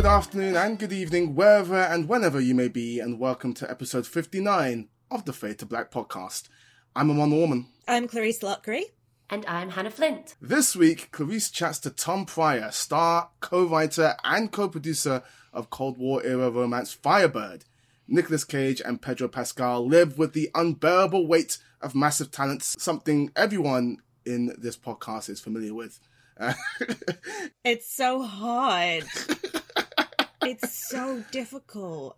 good afternoon, and good evening, wherever and whenever you may be, and welcome to episode 59 of the Fade to Black podcast. I'm Amon Warmann. I'm Clarisse Loughrey. And I'm Hannah Flint. This week, Clarisse chats to Tom Pryor, star, co-writer, and co-producer of Cold War era romance Firebird. Nicolas Cage and Pedro Pascal live with the unbearable weight of massive talents, something everyone in this podcast is familiar with. it's so hard. it's so difficult.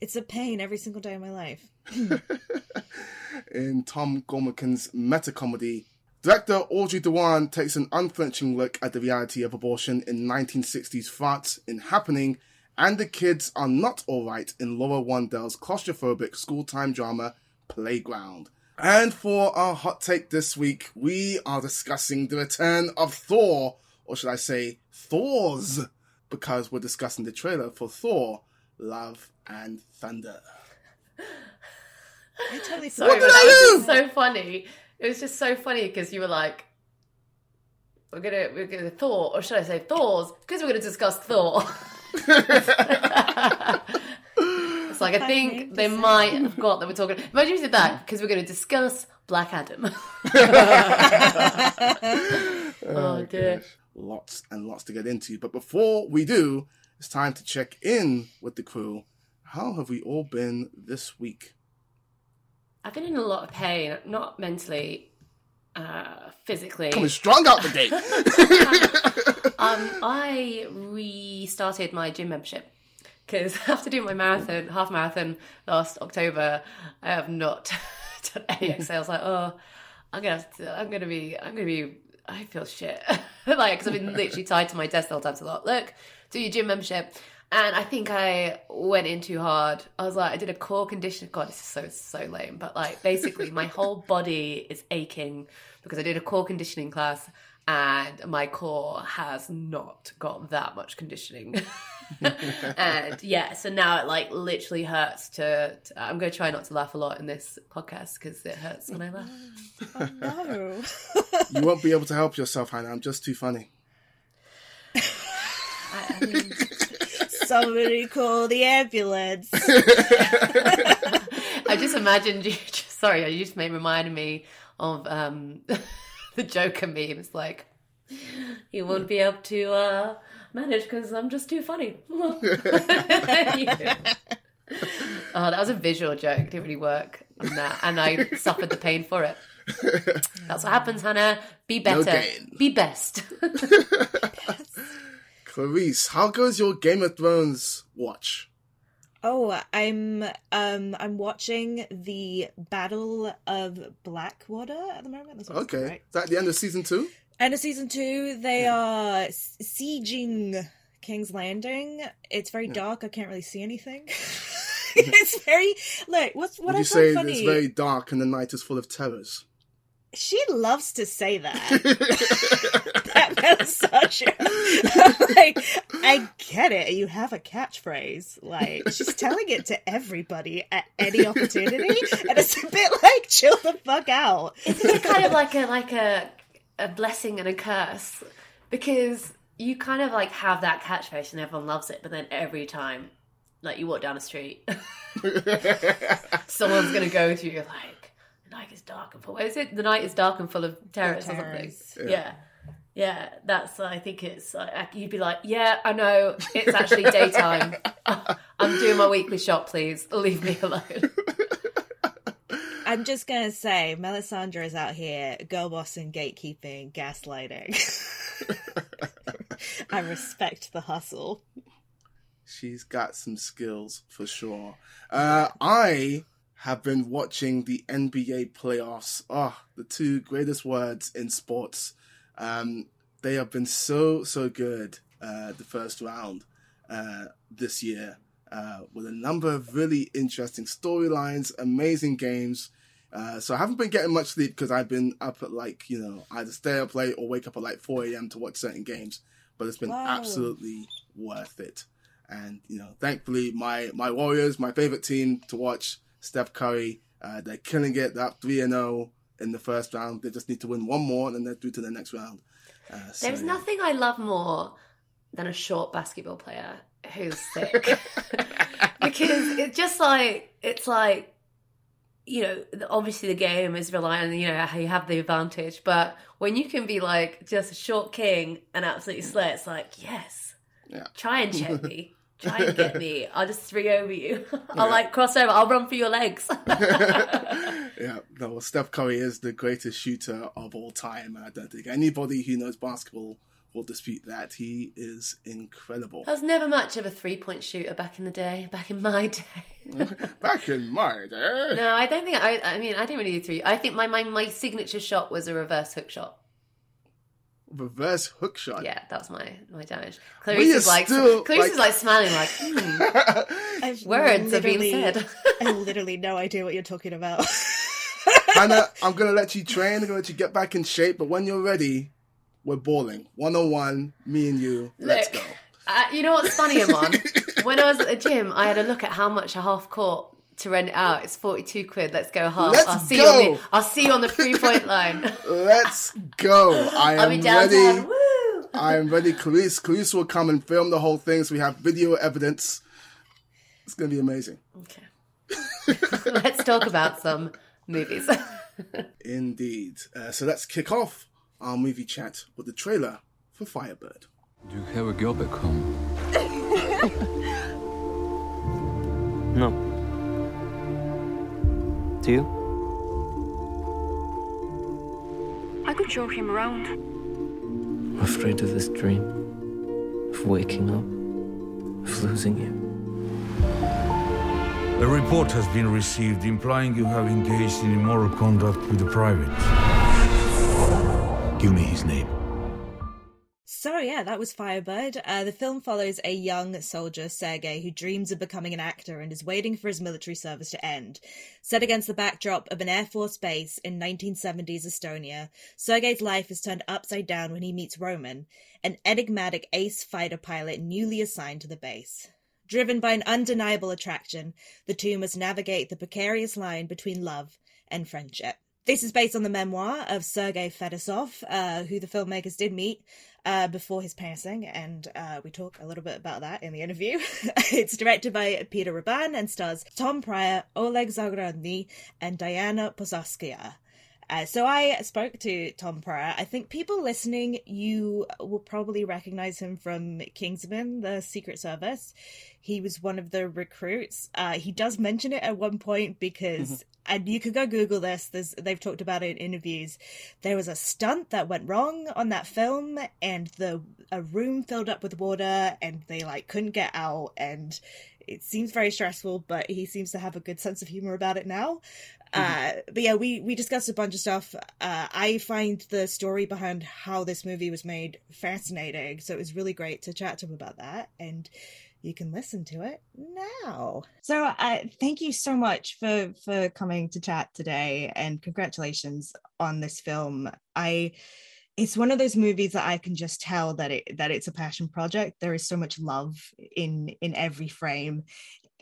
It's a pain every single day of my life. in Tom Gormican's meta comedy, director Audrey Diwan takes an unflinching look at the reality of abortion in 1960s France in Happening and the kids are not alright in Laura Wandel's claustrophobic school time drama Playground. And for our hot take this week, we are discussing the return of Thor, or should I say Thors, because we're discussing the trailer for Thor, Love and Thunder. I totally Sorry, what did that I was so funny. It was just so funny because you were like, "We're gonna, we're gonna Thor, or should I say Thor's?" Because we're gonna discuss Thor. it's like I think they might have got that we're talking. Imagine if we did that because we're going to discuss Black Adam. Oh, oh dear. Gosh, Lots and lots to get into. But before we do, it's time to check in with the crew. How have we all been this week? I've been in a lot of pain, not mentally, uh, physically. Coming strong out the gate. um, I restarted my gym membership because after doing my marathon, half marathon last October, I have not done any exercise. I was like, oh, I'm gonna, have to, I'm gonna be, I'm gonna be, I feel shit, like because I've been literally tied to my desk the whole time. So like, look, do your gym membership. And I think I went in too hard. I was like, I did a core condition. God, this is so so lame. But like, basically, my whole body is aching because I did a core conditioning class and my core has not got that much conditioning. and yeah, so now it like literally hurts to, to I'm going to try not to laugh a lot in this podcast because it hurts when I laugh. Oh no. you won't be able to help yourself, Hannah. I'm just too funny. I, I mean, Somebody call the ambulance. I just imagined you. Just, sorry, you just made reminded me of um, the Joker meme. It's like you won't be able to uh, manage because I'm just too funny. oh, that was a visual joke. Didn't really work on that, and I suffered the pain for it. That's what happens, Hannah. Be better. gain. Be best. Clarisse, how goes your Game of Thrones watch? Oh, I'm um I'm watching the Battle of Blackwater at the moment. That's Okay. called, right? Is that the end of season two? End of season two, they are uh, sieging King's Landing. It's very dark. I can't really see anything. it's very look. What's what Would I you find say funny? it's very dark and the night is full of terrors? She loves to say that. that was such like. I get it. You have a catchphrase. Like she's telling it to everybody at any opportunity, and it's a bit like chill the fuck out. Isn't it kind of like a like a a blessing and a curse? Because you kind of like have that catchphrase and everyone loves it, but then every time, like you walk down the street, someone's gonna go to you like the night is dark and full. What is it? The night is dark and full of terrors or something. terrors. Yeah. yeah. that's. I think it's. like you'd be like, yeah, I know. It's actually daytime. I'm doing my weekly shop. Please leave me alone. I'm just gonna say, Melisandre is out here girl bossing, gatekeeping, gaslighting. I respect the hustle. She's got some skills for sure. Uh, I have been watching the NBA playoffs. Oh, the two greatest words in sports. Um, they have been so, so good, uh, the first round, uh, this year, uh, with a number of really interesting storylines, amazing games. Uh, so I haven't been getting much sleep because I've been up at like, you know, either stay up late or wake up at like 4 a.m. to watch certain games. But it's been Wow. absolutely worth it. And, you know, thankfully my, my Warriors, my favorite team to watch, Steph Curry, uh, they're killing it. They're up 3 and 0 in the first round. They just need to win one more and then they're through to the next round. Uh, so, There's nothing I love more than a short basketball player who's sick. Because it's just like it's like you know obviously the game is relying on you know how you have the advantage but when you can be like just a short king and absolutely slay it's like yes. Yeah. try and check me. Try and get me. I'll just three over you. I'll like cross over. I'll run for your legs. Yeah, no, Steph Curry is the greatest shooter of all time. I don't think anybody who knows basketball will dispute that. He is incredible. I was never much of a three point shooter back in the day, back in my day. Back in my day. no, I don't think I. I mean, I didn't really do three. I think my my, my signature shot was a reverse hook shot. Reverse hook shot. Yeah, that was my my damage. We Clarisse are is like still, Clarisse is like- like smiling, like hmm, I've words are being literally- said. I have literally no idea what you're talking about. Hannah, I'm gonna let you train. I'm gonna let you get back in shape. But when you're ready, we're balling. One on one, me and you. Let's go. Uh, you know what's funny, Amon? when I was at the gym, I had a look at how much a half court to rent it out. It's forty two quid. Let's go half. Let's I'll see go. you on the I'll see you on the three point line. Let's go. I I'll be am ready. Woo! I am ready. Clarisse, Clarisse will come and film the whole thing, so we have video evidence. It's gonna be amazing. Okay. Let's talk about some movies. Indeed. Uh, so let's kick off our movie chat with the trailer for Firebird. Do you have a girl back home? No. Do you? I could show him around. I'm afraid of this dream. Of waking up. Of losing you. A report has been received implying you have engaged in immoral conduct with a private. Give me his name. So yeah, that was Firebird. Uh, the film follows a young soldier, Sergei, who dreams of becoming an actor and is waiting for his military service to end. Set against the backdrop of an Air Force base in 1970s Estonia, Sergei's life is turned upside down when he meets Roman, an enigmatic ace fighter pilot newly assigned to the base. Driven by an undeniable attraction, the two must navigate the precarious line between love and friendship. This is based on the memoir of Sergei Fetisov, uh, who the filmmakers did meet uh, before his passing, and uh, we talk a little bit about that in the interview. it's directed by Peter Rebane and stars Tom Pryor, Oleg Zagorodny, and Diana Pozharskaya. Uh, so I spoke to Tom Pryor. I think people listening, you will probably recognize him from Kingsman, the Secret Service. He was one of the recruits. Uh, he does mention it at one point because, and you could go Google this. There's, they've talked about it in interviews. There was a stunt that went wrong on that film, and the a room filled up with water, and they like couldn't get out, and it seems very stressful. But he seems to have a good sense of humor about it now. Uh, but yeah, we we discussed a bunch of stuff. Uh, I find the story behind how this movie was made fascinating, so it was really great to chat to him about that. And you can listen to it now. So, uh, thank you so much for for coming to chat today, and congratulations on this film. I it's one of those movies that I can just tell that it that it's a passion project. There is so much love in in every frame,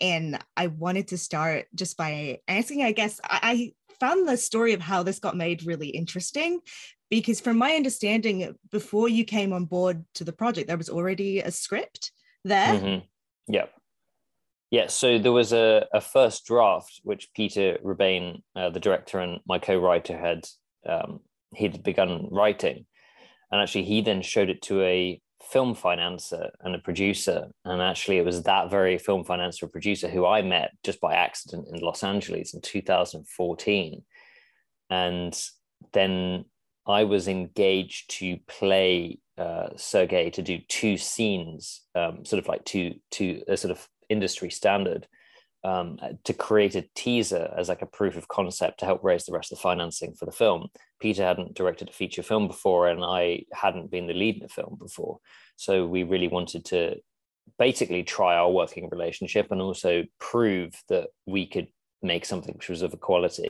and I wanted to start just by asking. I guess I, I found the story of how this got made really interesting because, from my understanding, before you came on board to the project, there was already a script there. Mhm. Yep. Yeah, so there was a, a first draft which Peter Rebane, uh, the director and my co-writer, had um, he'd begun writing, and actually he then showed it to a film financer and a producer, and actually it was that very film financer producer who I met just by accident in Los Angeles in 2014, and then I was engaged to play uh, Sergei to do two scenes, um, sort of like two two a sort of industry standard, um, to create a teaser as like a proof of concept to help raise the rest of the financing for the film. Peter hadn't directed a feature film before, and I hadn't been the lead in a film before, so we really wanted to basically try our working relationship and also prove that we could make something which was of a quality.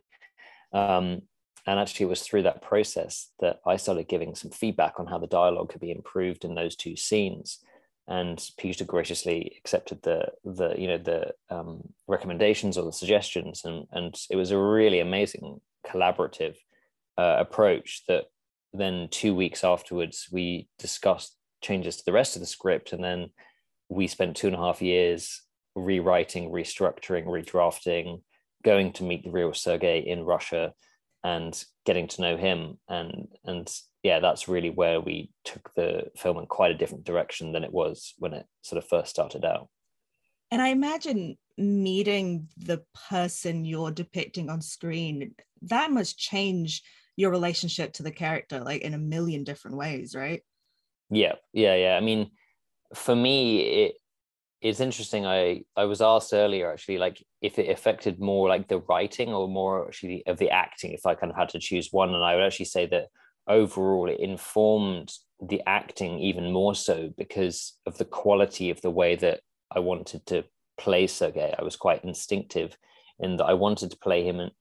Um, and actually, it was through that process that I started giving some feedback on how the dialogue could be improved in those two scenes. And Peter graciously accepted the the you know the um, recommendations or the suggestions, and and it was a really amazing collaborative uh, approach. That then two weeks afterwards we discussed changes to the rest of the script, and then we spent two and a half years rewriting, restructuring, redrafting, going to meet the real Sergei in Russia and getting to know him. And and yeah, that's really where we took the film in quite a different direction than it was when it sort of first started out. And I imagine meeting the person you're depicting on screen, that must change your relationship to the character like in a million different ways, right? Yeah, yeah, yeah. I mean, for me, it it's interesting. I I was asked earlier actually, like if it affected more like the writing or more actually of the acting, if I kind of had to choose one, and I would actually say that overall it informed the acting even more so because of the quality of the way that I wanted to play Sergei. I was quite instinctive in that I wanted to play him and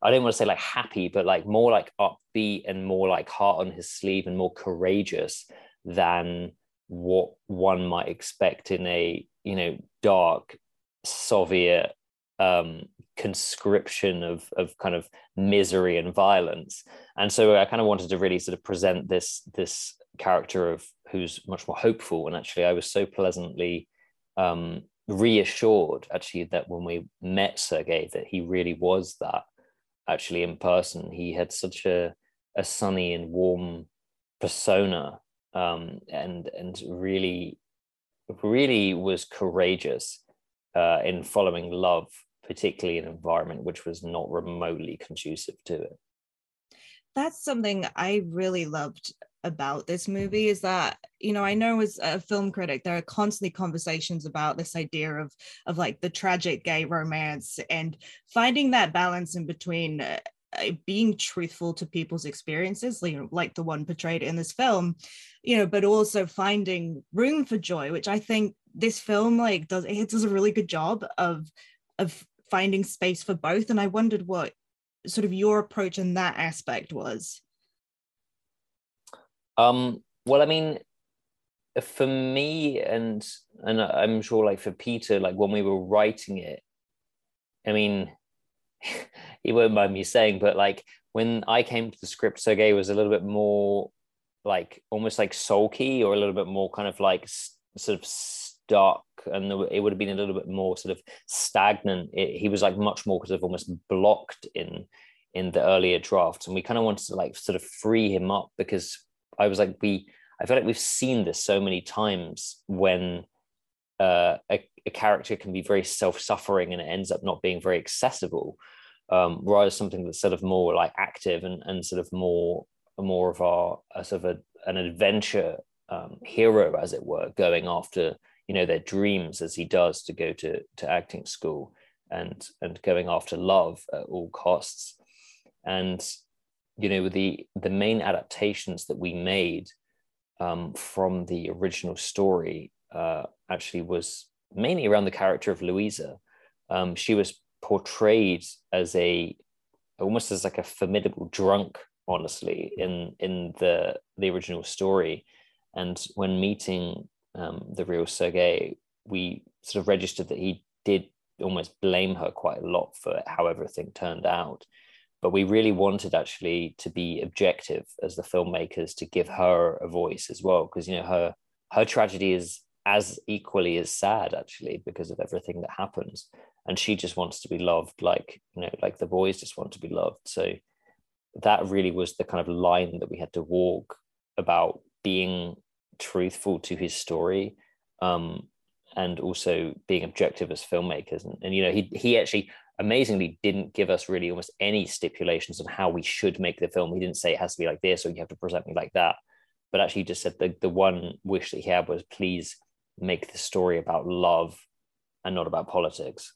I don't want to say like happy, but like more like upbeat and more like heart on his sleeve and more courageous than what one might expect in a you know dark Soviet um, conscription of of kind of misery and violence. And so I kind of wanted to really sort of present this this character of who's much more hopeful. And actually, I was so pleasantly um, reassured actually that when we met Sergei that he really was that actually in person. He had such a a sunny and warm persona um, and and really really was courageous uh, in following love, particularly in an environment which was not remotely conducive to it. That's something I really loved about this movie is that you know i know as a film critic there are constantly conversations about this idea of of like the tragic gay romance and finding that balance in between uh, being truthful to people's experiences you know, like the one portrayed in this film you know but also finding room for joy which i think this film like does it does a really good job of of finding space for both and i wondered what sort of your approach in that aspect was. Um, well, I mean, for me, and and I'm sure, like for Peter, like when we were writing it, I mean, he won't mind me saying, but like when I came to the script, Sergei was a little bit more like almost like sulky or a little bit more kind of like sort of stuck and it would have been a little bit more sort of stagnant. It, he was like much more sort of almost blocked in in the earlier drafts and we kind of wanted to like sort of free him up because I was like, we, I feel like we've seen this so many times when uh, a, a, character can be very self-suffering and it ends up not being very accessible. Um, whereas something that's sort of more like active and, and sort of more more of our a sort of a, an adventure um, hero, as it were, going after you know their dreams as he does to go to to acting school and and going after love at all costs. And you know the the main adaptations that we made um, from the original story uh, actually was mainly around the character of Louisa. Um, she was portrayed as a almost as like a formidable drunk, honestly, in in the the original story. And when meeting um, the real Sergei, we sort of registered that he did almost blame her quite a lot for how everything turned out but we really wanted actually to be objective as the filmmakers to give her a voice as well because you know her her tragedy is as equally as sad actually because of everything that happens and she just wants to be loved like you know like the boys just want to be loved so that really was the kind of line that we had to walk about being truthful to his story um, and also being objective as filmmakers and, and you know he he actually amazingly didn't give us really almost any stipulations on how we should make the film. He didn't say it has to be like this or you have to present me like that. But actually just said the, the one wish that he had was please make the story about love and not about politics.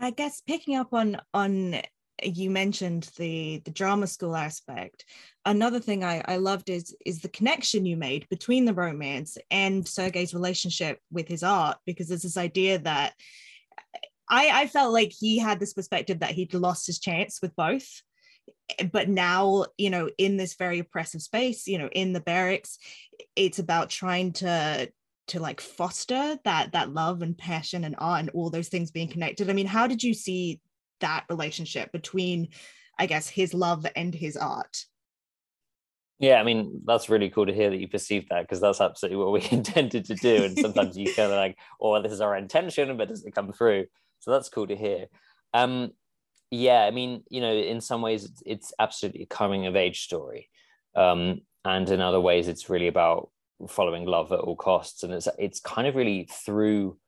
I guess picking up on on you mentioned the the drama school aspect another thing I, I loved is is the connection you made between the romance and sergei's relationship with his art because there's this idea that I, I felt like he had this perspective that he'd lost his chance with both but now you know in this very oppressive space you know in the barracks it's about trying to to like foster that that love and passion and art and all those things being connected i mean how did you see that relationship between i guess his love and his art Yeah, I mean that's really cool to hear that you perceive that because that's absolutely what we intended to do. And sometimes you kind of like, "Oh, this is our intention," but does it come through? So that's cool to hear. Um, yeah, I mean, you know, in some ways it's, it's absolutely a coming of age story, um, and in other ways it's really about following love at all costs. And it's it's kind of really through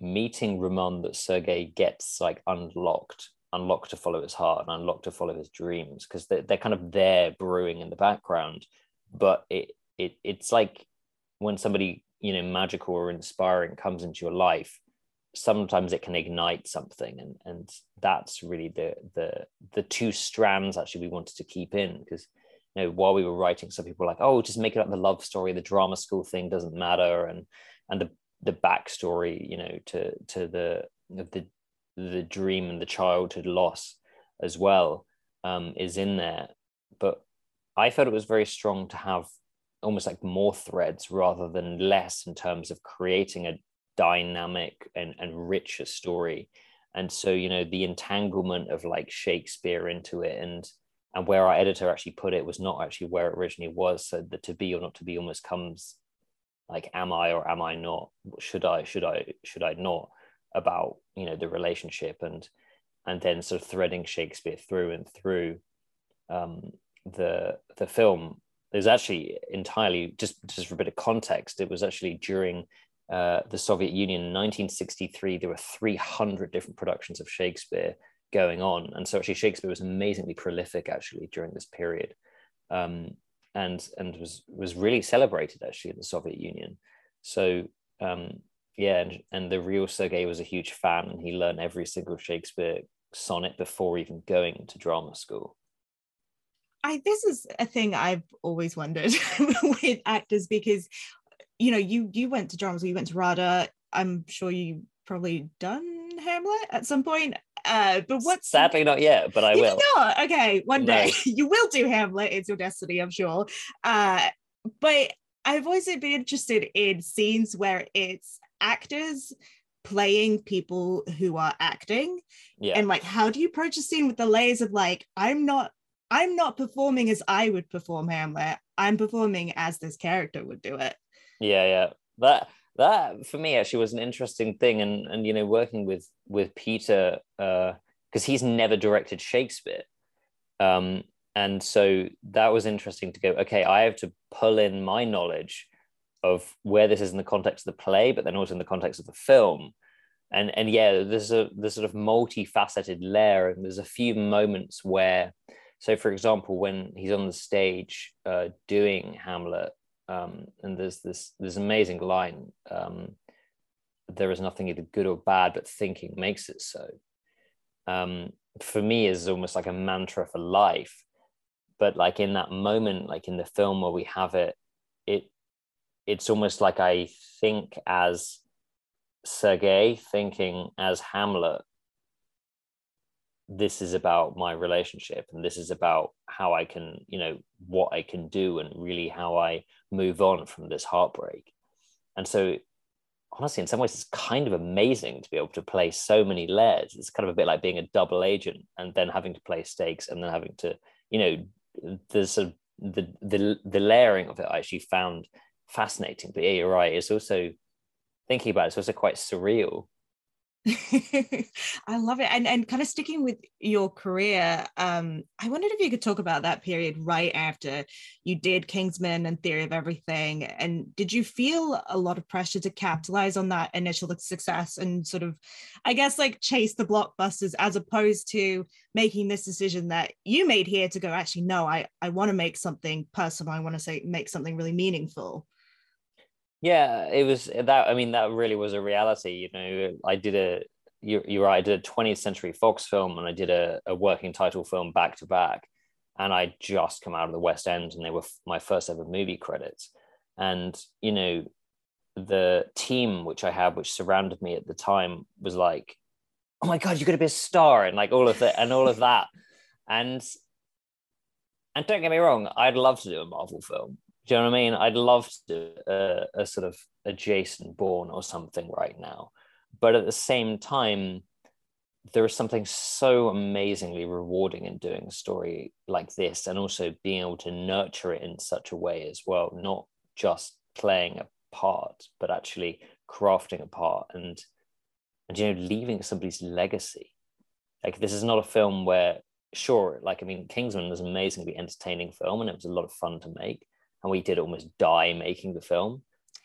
meeting Roman that Sergei gets like unlocked unlocked to follow his heart and unlocked to follow his dreams because they're, they're kind of there brewing in the background but it, it it's like when somebody you know magical or inspiring comes into your life sometimes it can ignite something and and that's really the the the two strands actually we wanted to keep in because you know while we were writing some people were like oh just make it up the love story the drama school thing doesn't matter and and the the backstory you know to to the the the dream and the childhood loss as well um, is in there. But I felt it was very strong to have almost like more threads rather than less in terms of creating a dynamic and, and richer story. And so, you know, the entanglement of like Shakespeare into it and and where our editor actually put it was not actually where it originally was. So the to be or not to be almost comes like am I or am I not? Should I, should I, should I not? about you know the relationship and and then sort of threading Shakespeare through and through um, the the film. There's actually entirely just just for a bit of context. It was actually during uh, the Soviet Union in 1963. There were 300 different productions of Shakespeare going on, and so actually Shakespeare was amazingly prolific actually during this period, um, and and was was really celebrated actually in the Soviet Union. So um, yeah, and, and the real Sergei was a huge fan, and he learned every single Shakespeare sonnet before even going to drama school. I this is a thing I've always wondered with actors because you know you you went to drama school, you went to RADA. I'm sure you probably done Hamlet at some point. Uh, but what's sadly not yet, but I you will. Not okay, one no. day you will do Hamlet. It's your destiny, I'm sure. Uh, but I've always been interested in scenes where it's actors playing people who are acting yeah. and like how do you approach a scene with the layers of like i'm not i'm not performing as i would perform hamlet i'm performing as this character would do it yeah yeah that that for me actually was an interesting thing and and you know working with with peter uh because he's never directed shakespeare um and so that was interesting to go okay i have to pull in my knowledge of where this is in the context of the play, but then also in the context of the film. And and yeah, there's a there's sort of multifaceted layer, and there's a few moments where, so for example, when he's on the stage uh, doing Hamlet, um, and there's this this amazing line, um, there is nothing either good or bad, but thinking makes it so. Um, for me, is almost like a mantra for life. But like in that moment, like in the film where we have it, it it's almost like I think as Sergei, thinking as Hamlet. This is about my relationship, and this is about how I can, you know, what I can do, and really how I move on from this heartbreak. And so, honestly, in some ways, it's kind of amazing to be able to play so many layers. It's kind of a bit like being a double agent, and then having to play stakes, and then having to, you know, there's sort of the the the layering of it. I actually found fascinating. But yeah, you're right. It's also thinking about it, it's also quite surreal. I love it. And and kind of sticking with your career, um, I wondered if you could talk about that period right after you did Kingsman and Theory of Everything. And did you feel a lot of pressure to capitalize on that initial success and sort of, I guess, like chase the blockbusters as opposed to making this decision that you made here to go, actually, no, I, I want to make something personal. I want to say make something really meaningful. Yeah, it was eh, that. I mean, that really was a reality. You know, I did a. You, you're right. I did a 20th Century Fox film, and I did a, a working title film back to back, and I just come out of the West End, and they were my first ever movie credits. And you know, the team which I had, which surrounded me at the time, was like, "Oh my god, you're going to be a star!" and like all of that, and all of that, and and don't get me wrong, I'd love to do a Marvel film. Do you know what I mean? I'd love to a, a sort of a Jason Bourne or something right now. But at the same time, there is something so amazingly rewarding in doing a story like this and also being able to nurture it in such a way as well not just playing a part but actually crafting a part and and you know leaving somebody's legacy like this is not a film where sure like i mean kingsman was an amazingly entertaining film and it was a lot of fun to make and we did almost die making the film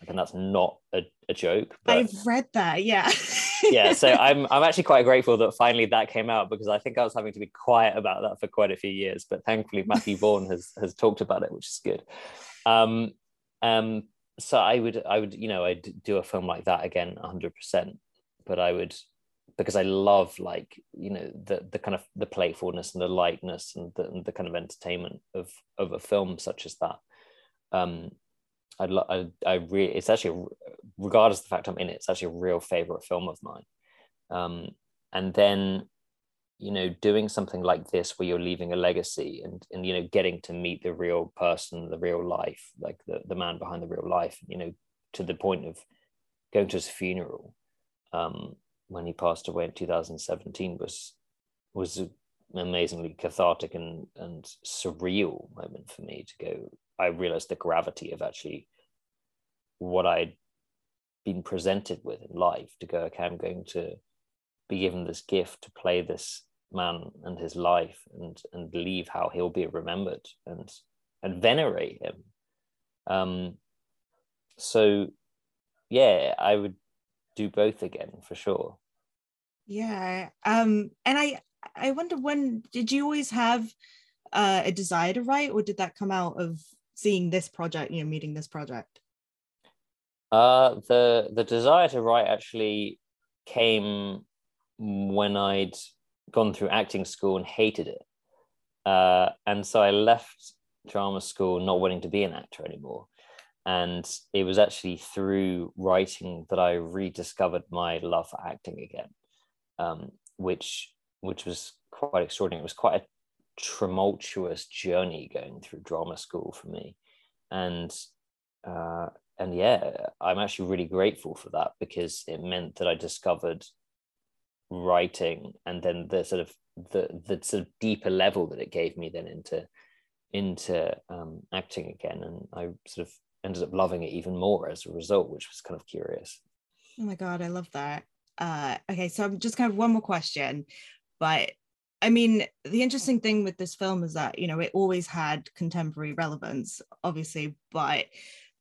and that's not a, a joke but I've read that. Yeah. yeah so i'm i'm actually quite grateful that finally that came out because i think i was having to be quiet about that for quite a few years but thankfully matthew Vaughn has has talked about it which is good um um so i would i would you know i'd do a film like that again 100% but i would because i love like you know the the kind of the playfulness and the lightness and the, and the kind of entertainment of of a film such as that um I, lo- I, I really, it's actually, regardless of the fact I'm in it, it's actually a real favorite film of mine. Um, and then, you know, doing something like this where you're leaving a legacy and, and, you know, getting to meet the real person, the real life, like the, the man behind the real life, you know, to the point of going to his funeral um, when he passed away in 2017 was, was an amazingly cathartic and, and surreal moment for me to go, I realized the gravity of actually what I'd been presented with in life to go, okay, I'm going to be given this gift to play this man and his life and and believe how he'll be remembered and and venerate him. Um so yeah, I would do both again for sure. Yeah. Um, and I I wonder when did you always have uh, a desire to write, or did that come out of seeing this project, you know, meeting this project? Uh, the the desire to write actually came when I'd gone through acting school and hated it, uh, and so I left drama school not wanting to be an actor anymore. And it was actually through writing that I rediscovered my love for acting again, um, which which was quite extraordinary. It was quite a tumultuous journey going through drama school for me, and uh, and yeah, I'm actually really grateful for that because it meant that I discovered writing and then the sort of the the sort of deeper level that it gave me then into into um, acting again, and I sort of ended up loving it even more as a result, which was kind of curious. Oh my god, I love that. Uh, okay, so I'm just kind of one more question, but I mean, the interesting thing with this film is that you know it always had contemporary relevance, obviously, but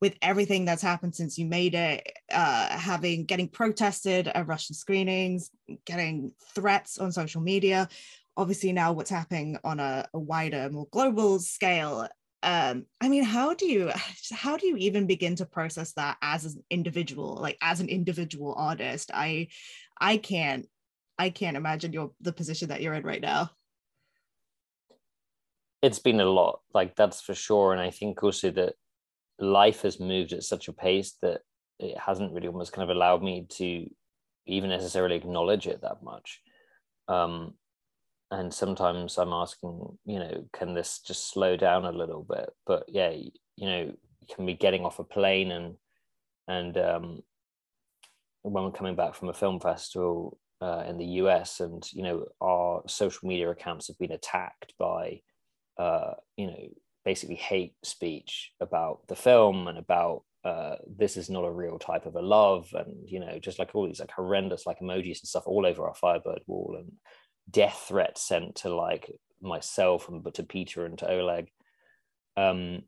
with everything that's happened since you made it, uh, having getting protested at Russian screenings, getting threats on social media, obviously now what's happening on a, a wider, more global scale. Um, I mean, how do you how do you even begin to process that as an individual, like as an individual artist? I I can't I can't imagine your the position that you're in right now. It's been a lot, like that's for sure, and I think also that life has moved at such a pace that it hasn't really almost kind of allowed me to even necessarily acknowledge it that much. Um, and sometimes I'm asking, you know, can this just slow down a little bit? But yeah, you know, can be getting off a plane and and um, when we're coming back from a film festival uh, in the US, and you know, our social media accounts have been attacked by, uh, you know, basically hate speech about the film and about uh, this is not a real type of a love and you know just like all these like horrendous like emojis and stuff all over our firebird wall and death threats sent to like myself and but to peter and to oleg. Um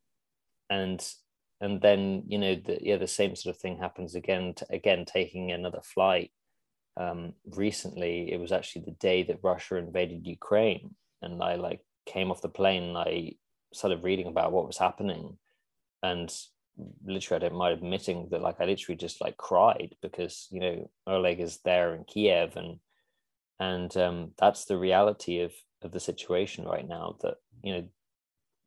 and and then you know the yeah the same sort of thing happens again again taking another flight um recently it was actually the day that russia invaded ukraine. And i like came off the plane and i started reading about what was happening. And literally I don't mind admitting that like I literally just like cried because you know Oleg is there in Kiev and and um, that's the reality of of the situation right now that you know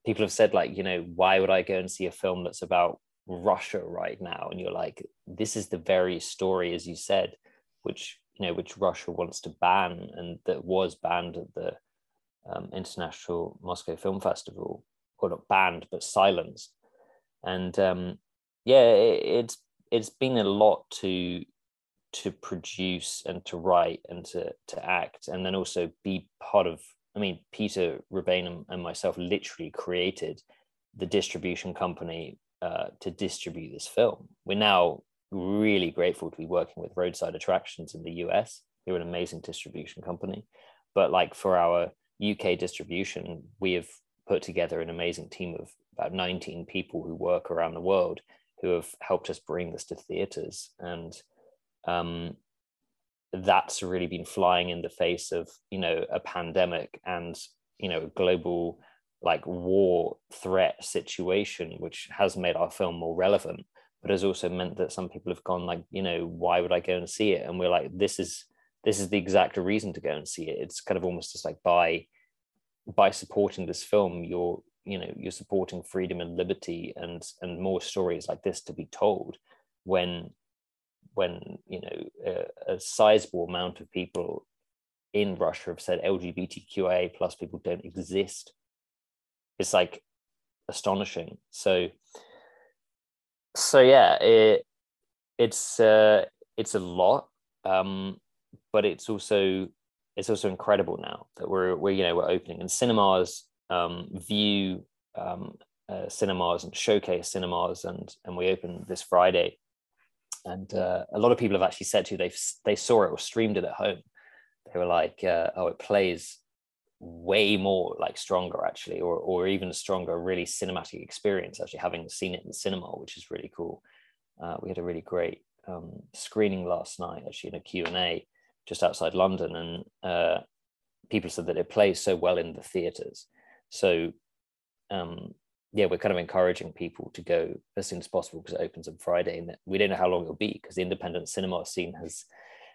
people have said like you know why would I go and see a film that's about Russia right now? And you're like this is the very story as you said which you know which Russia wants to ban and that was banned at the um, International Moscow Film Festival or not banned but silenced. And um, yeah it, it's it's been a lot to to produce and to write and to to act and then also be part of i mean peter rebane and, and myself literally created the distribution company uh, to distribute this film. We're now really grateful to be working with roadside attractions in the us they're an amazing distribution company. But like for our uk distribution we have put together an amazing team of about 19 people who work around the world who have helped us bring this to theaters. And um, that's really been flying in the face of you know a pandemic and you know global like war threat situation which has made our film more relevant but has also meant that some people have gone like you know why would i go and see it and we're like this is this is the exact reason to go and see it it's kind of almost just like by by supporting this film you're you know you're supporting freedom and liberty and and more stories like this to be told when when you know a, a sizable amount of people in Russia have said LGBTQIA plus people don't exist. It's like astonishing. So, so yeah, it, it's uh, it's a lot, um, but it's also it's also incredible now that we're we're you know we're opening and cinemas um, Vue um, uh, cinemas and showcase cinemas and and we open this Friday. And uh, a lot of people have actually said to they they saw it or streamed it at home. They were like uh, oh it plays way more like stronger actually or or even stronger really cinematic experience actually having seen it in the cinema which is really cool. Uh, we had a really great um, screening last night actually in a q&a just outside london and uh, people said that it plays so well in the theaters. So um, yeah, we're kind of encouraging people to go as soon as possible because it opens on Friday, and we don't know how long it'll be because the independent cinema scene has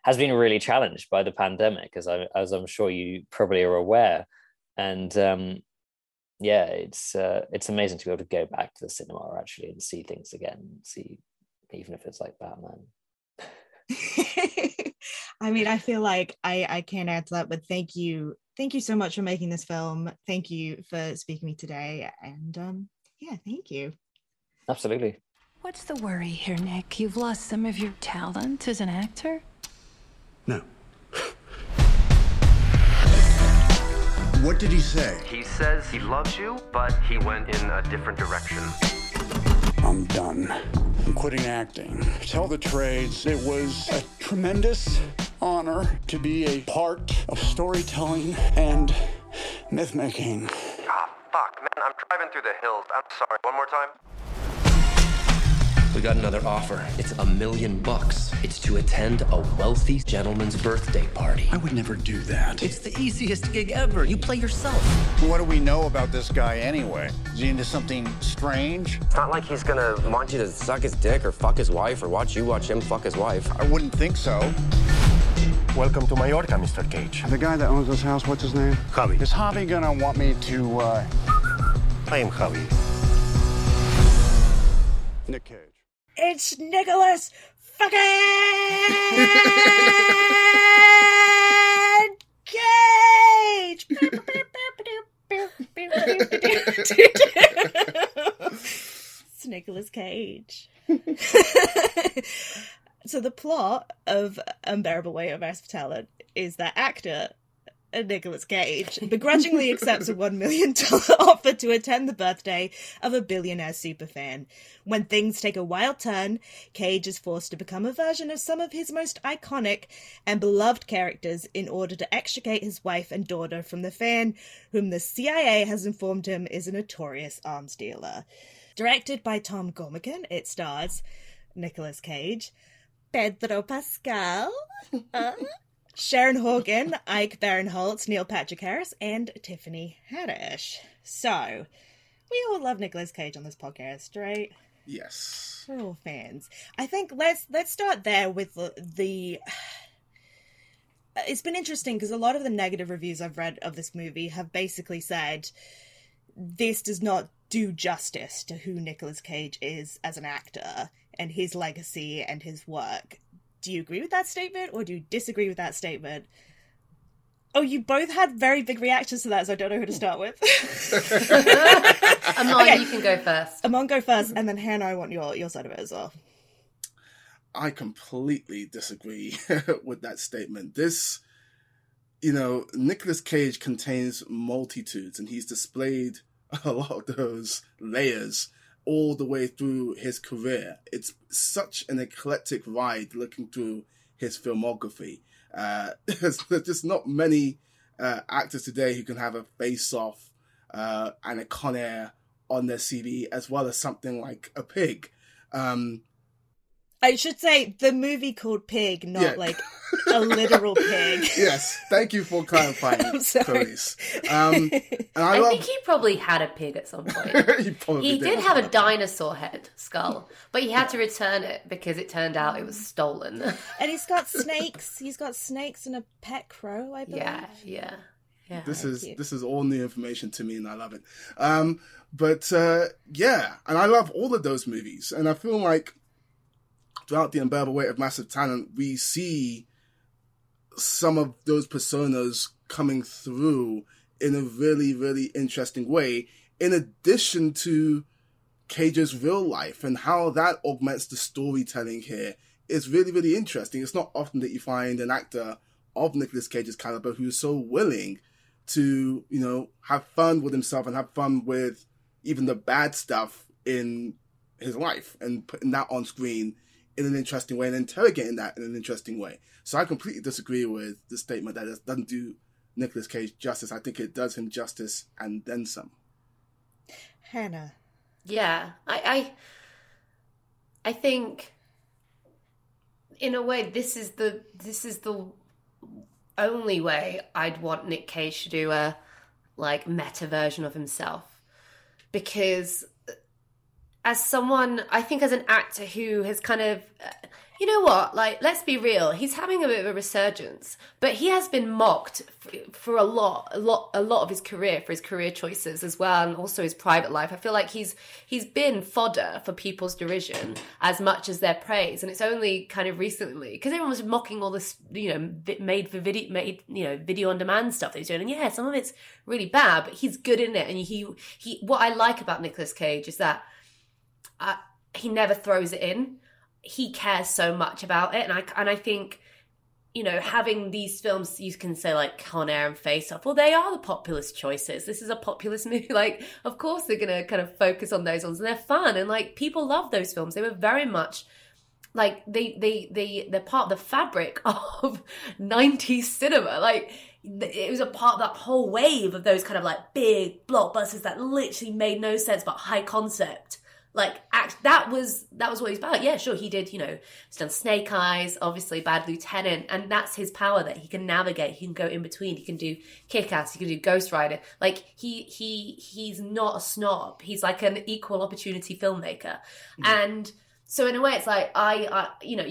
has been really challenged by the pandemic, as I as I'm sure you probably are aware. And um, yeah, it's uh, it's amazing to be able to go back to the cinema actually and see things again, see even if it's like Batman. I mean, I feel like I I can't add to that, but thank you thank you so much for making this film. Thank you for speaking to me today. And um, yeah, thank you. Absolutely. What's the worry here, Nick? You've lost some of your talent as an actor? No. what did he say? He says he loves you, but he went in a different direction. I'm done. I'm quitting acting. Tell the trades it was a tremendous honor to be a part of storytelling and myth making. Ah, fuck, man, I'm driving through the hills. I'm sorry. One more time. We got another offer. It's a million bucks. It's to attend a wealthy gentleman's birthday party. I would never do that. It's the easiest gig ever. You play yourself. What do we know about this guy anyway? Is he into something strange? It's not like he's gonna want you to suck his dick or fuck his wife or watch you watch him fuck his wife. I wouldn't think so. Welcome to Mallorca, Mr. Cage. The guy that owns this house, what's his name? Javi. Is Javi gonna want me to, uh... I am Javi. Nick Cage. It's Nicolas fucking Cage. it's Nicolas Cage. so the plot of Unbearable Weight of Massive Talent is that actor Nicolas Cage begrudgingly accepts a $1 million offer to attend the birthday of a billionaire superfan. When things take a wild turn, Cage is forced to become a version of some of his most iconic and beloved characters in order to extricate his wife and daughter from the fan, whom the CIA has informed him is a notorious arms dealer. Directed by Tom Gormican, it stars Nicolas Cage, Pedro Pascal, uh, Sharon Horgan, Ike Barinholtz, Neil Patrick Harris, and Tiffany Haddish. So, we all love Nicolas Cage on this podcast, right? Yes. We're all fans. I think let's let's start there with the, the it's been interesting because a lot of the negative reviews I've read of this movie have basically said this does not do justice to who Nicolas Cage is as an actor and his legacy and his work do you agree with that statement or do you disagree with that statement? Oh, you both had very big reactions to that, so I don't know who to start with. Amon, okay. you can go first. Amon, go first, and then Hannah, I want your, your side of it as well. I completely disagree with that statement. This, you know, Nicolas Cage contains multitudes, and he's displayed a lot of those layers all the way through his career. It's such an eclectic ride looking through his filmography. Uh, there's, there's just not many uh, actors today who can have a face off uh, and a Con Air on their CV as well as something like a pig. Um, I should say the movie called Pig, not Yeah. like a literal pig. yes, thank you for clarifying, I'm sorry. Clarisse. Um, and I, I, love. think he probably had a pig at some point. he probably he did. did have a dinosaur head skull, but he had to return it because it turned out it was stolen. And he's got snakes. He's got snakes and a pet crow, I believe. yeah, yeah, yeah. this is cute. this is all new information to me, and I love it. Um, but uh, yeah, and I love all of those movies, and I feel like throughout the unbearable weight of massive talent, we see some of those personas coming through in a really, really interesting way. In addition to Cage's real life and how that augments the storytelling here is really, really interesting. It's not often that you find an actor of Nicolas Cage's caliber who's so willing to, you know, have fun with himself and have fun with even the bad stuff in his life and putting that on screen in an interesting way and interrogating that in an interesting way. So I completely disagree with the statement that it doesn't do Nicolas Cage justice. I think it does him justice and then some. Hannah. Yeah, I, I, I think, in a way, this is the this is the only way I'd want Nick Cage to do a like meta version of himself, because as someone, I think, as an actor who has kind of, uh, you know what, like, let's be real, he's having a bit of a resurgence, but he has been mocked for a lot, a lot, a lot of his career, for his career choices as well, and also his private life. I feel like he's he's been fodder for people's derision as much as their praise, and it's only kind of recently because everyone was mocking all this, you know, made for video, made you know, video on demand stuff that he's doing, and yeah, some of it's really bad, but he's good in it, and he he. What I like about Nicolas Cage is that uh, he never throws it in. He cares so much about it, and I and I think you know having these films you can say like Con Air and Face Off. Well, they are the populist choices. This is a populist movie. Like, of course they're gonna kind of focus on those ones, and they're fun, and like people love those films. They were very much like they they they they're part of the fabric of 90s cinema like it was a part of that whole wave of those kind of like big blockbusters that literally made no sense but high concept like act that was that was what he's about. Yeah sure he did you know he's done snake eyes obviously bad lieutenant and that's his power that he can navigate. He can go in between. He can do kick-ass. He can do ghost rider. Like he he he's not a snob. He's like an equal opportunity filmmaker. Mm-hmm. And so in a way, it's like I, I, you know,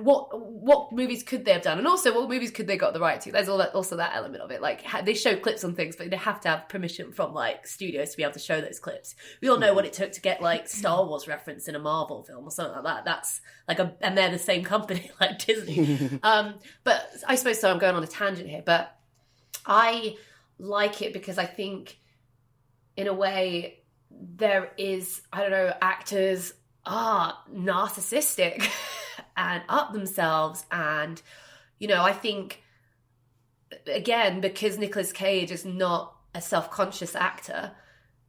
what what movies could they have done, and also what movies could they got the right to? There's all that, also that element of it. Like they show clips on things, but they have to have permission from like studios to be able to show those clips. We all know what it took to get like Star Wars reference in a Marvel film or something like that. That's like a, and they're the same company like Disney. um, but I suppose so. I'm going on a tangent here, but I like it because I think, in a way, there is I don't know actors are narcissistic and up themselves. And you know i think again because Nicolas cage is not a self-conscious actor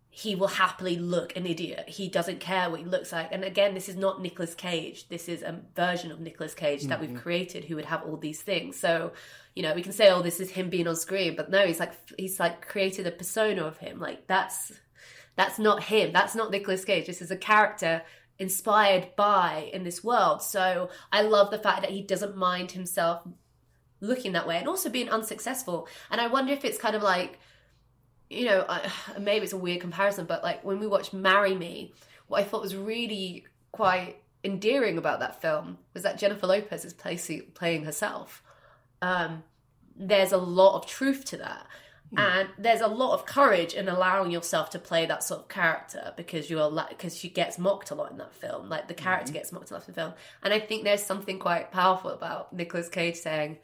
he will happily look an idiot. He doesn't care what he looks like. And again this is not Nicolas cage. This is a version of Nicolas cage that we've mm-hmm. created who would have all these things. So you know we can say oh this is him being on screen. But no he's like he's like created a persona of him. Like that's that's not him. That's not Nicolas Cage. This is a character inspired by in this world. So I love the fact that he doesn't mind himself looking that way and also being unsuccessful. And I wonder if it's kind of like, you know, maybe it's a weird comparison, but like when we watched Marry Me, what I thought was really quite endearing about that film was that Jennifer Lopez is placing, playing herself. Um, there's a lot of truth to that. And there's a lot of courage in allowing yourself to play that sort of character because you're like because she gets mocked a lot in that film. Like the mm-hmm. character gets mocked a lot in the film, and I think there's something quite powerful about Nicolas Cage saying,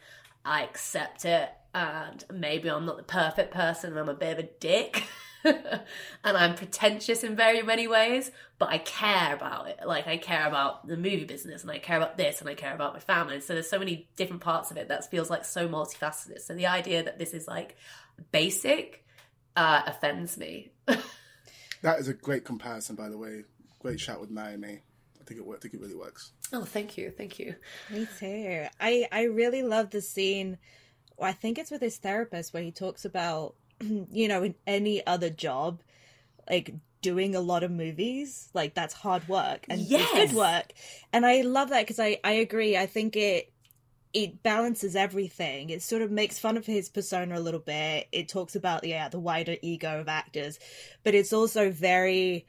"I accept it, and maybe I'm not the perfect person, and I'm a bit of a dick, and I'm pretentious in very many ways, but I care about it. Like I care about the movie business and I care about this and I care about my family. So there's so many different parts of it that feels like so multifaceted. So the idea that this is like basic uh, offends me. That is a great comparison, by the way. Great shot with Marry Me. I think it worked. I think it really works. Oh, thank you, thank you. Me too. I I really love the scene. I think it's with his therapist where he talks about, you know, in any other job, like doing a lot of movies, like that's hard work and it's Yes. good work. And I love that because I I agree. I think it it balances everything. It sort of makes fun of his persona a little bit. It talks about yeah the wider ego of actors, but it's also very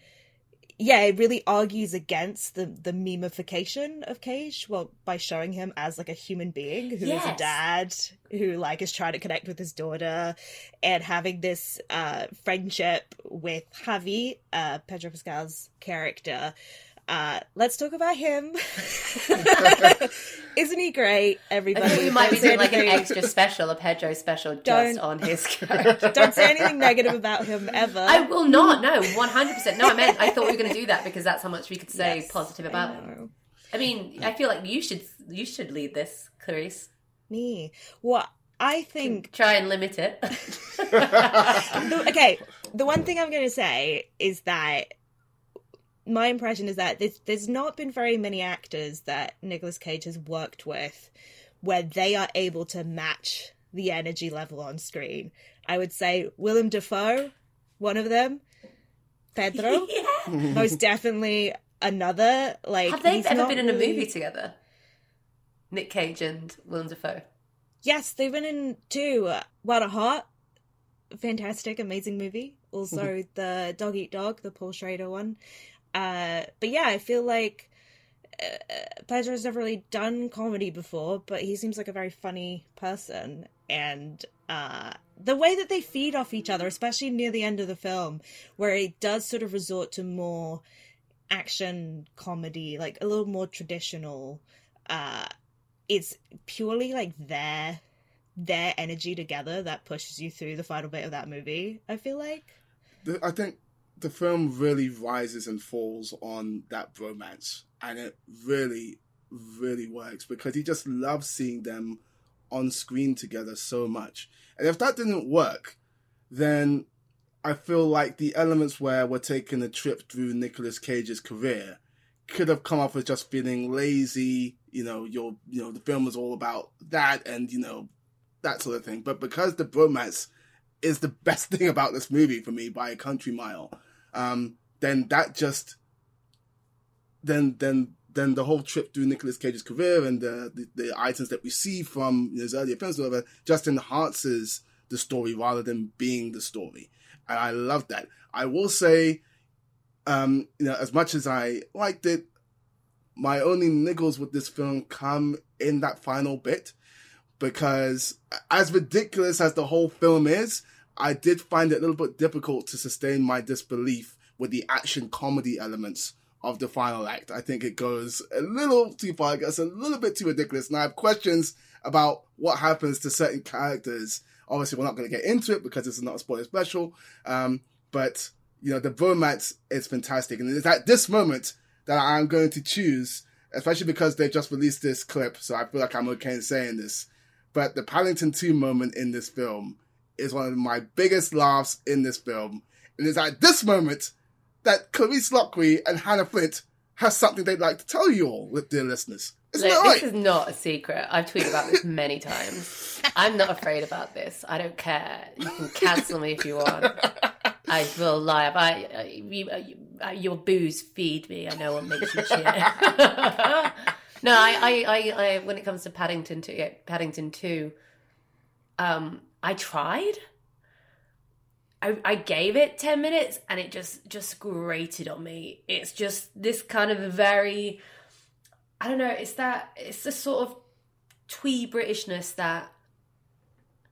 yeah, it really argues against the the memification of Cage, well, by showing him as like a human being who is a dad who like is trying to connect with his daughter and having this uh friendship with Javi, uh Pedro Pascal's character. Uh let's talk about him. Isn't he great, I everybody? think we might be doing like an extra special, a Pedro special, just Don't- on his character. Don't say anything negative about him ever. I will not. No, one hundred percent. No, I meant I thought we were going to do that because that's how much we could say Yes, positive I about him. I mean, I feel like you should you should lead this, Clarisse. Me. What I think Try and limit it. the, okay, the one thing I'm going to say is that my impression is that there's, there's not been very many actors that Nicolas Cage has worked with where they are able to match the energy level on screen. I would say Willem Dafoe, one of them. Pedro, most definitely another. Like, Have they ever not been in a really- movie together? Nick Cage and Willem Dafoe. Yes, they've been in two. Uh, Wild at Heart, fantastic, amazing movie. Also, the Dog Eat Dog, the Paul Schrader one. Uh, but yeah, I feel like uh, Pedro's never really done comedy before, but he seems like a very funny person. And uh, the way that they feed off each other, especially near the end of the film, where it does sort of resort to more action comedy, like a little more traditional. Uh, it's purely like their their energy together that pushes you through the final bit of that movie. I feel like. I think the film really rises and falls on that bromance, and it really, really works because he just loves seeing them on screen together so much. And if that didn't work, then I feel like the elements where we're taking a trip through Nicolas Cage's career could have come off as just feeling lazy. You know, your you know the film was all about that, and you know that sort of thing. But because the bromance is the best thing about this movie for me by a country mile, um, then that just then then then the whole trip through Nicolas Cage's career and the the, the items that we see from his earlier films, whatever, just enhances the story rather than being the story, and I love that. I will say, um, you know, as much as I liked it, my only niggles with this film come in that final bit because as ridiculous as the whole film is, I did find it a little bit difficult to sustain my disbelief with the action comedy elements of the final act. I think it goes a little too far, it gets a little bit too ridiculous. And I have questions about what happens to certain characters. Obviously, we're not going to get into it because this is not a spoiler special. Um, but, you know, the bromance is fantastic. And it's at this moment that I'm going to choose, especially because they've just released this clip. So I feel like I'm okay in saying this. But the Paddington 2 moment in this film is one of my biggest laughs in this film. And it's at this moment that Clarisse Loughrey and Hannah Flint has something they'd like to tell you all, with dear listeners. Isn't Look, right? This is not a secret. I've tweeted about this many times. I'm not afraid about this. I don't care. You can cancel me if you want. I will lie. If I, you, uh, you, your booze feed me. I know what makes you cheer. no, I, I, I, I, when it comes to Paddington Two, yeah, Paddington Two, um, I tried. I, I gave it 10 minutes and it just just grated on me it's just this kind of very i don't know it's that it's the sort of twee britishness that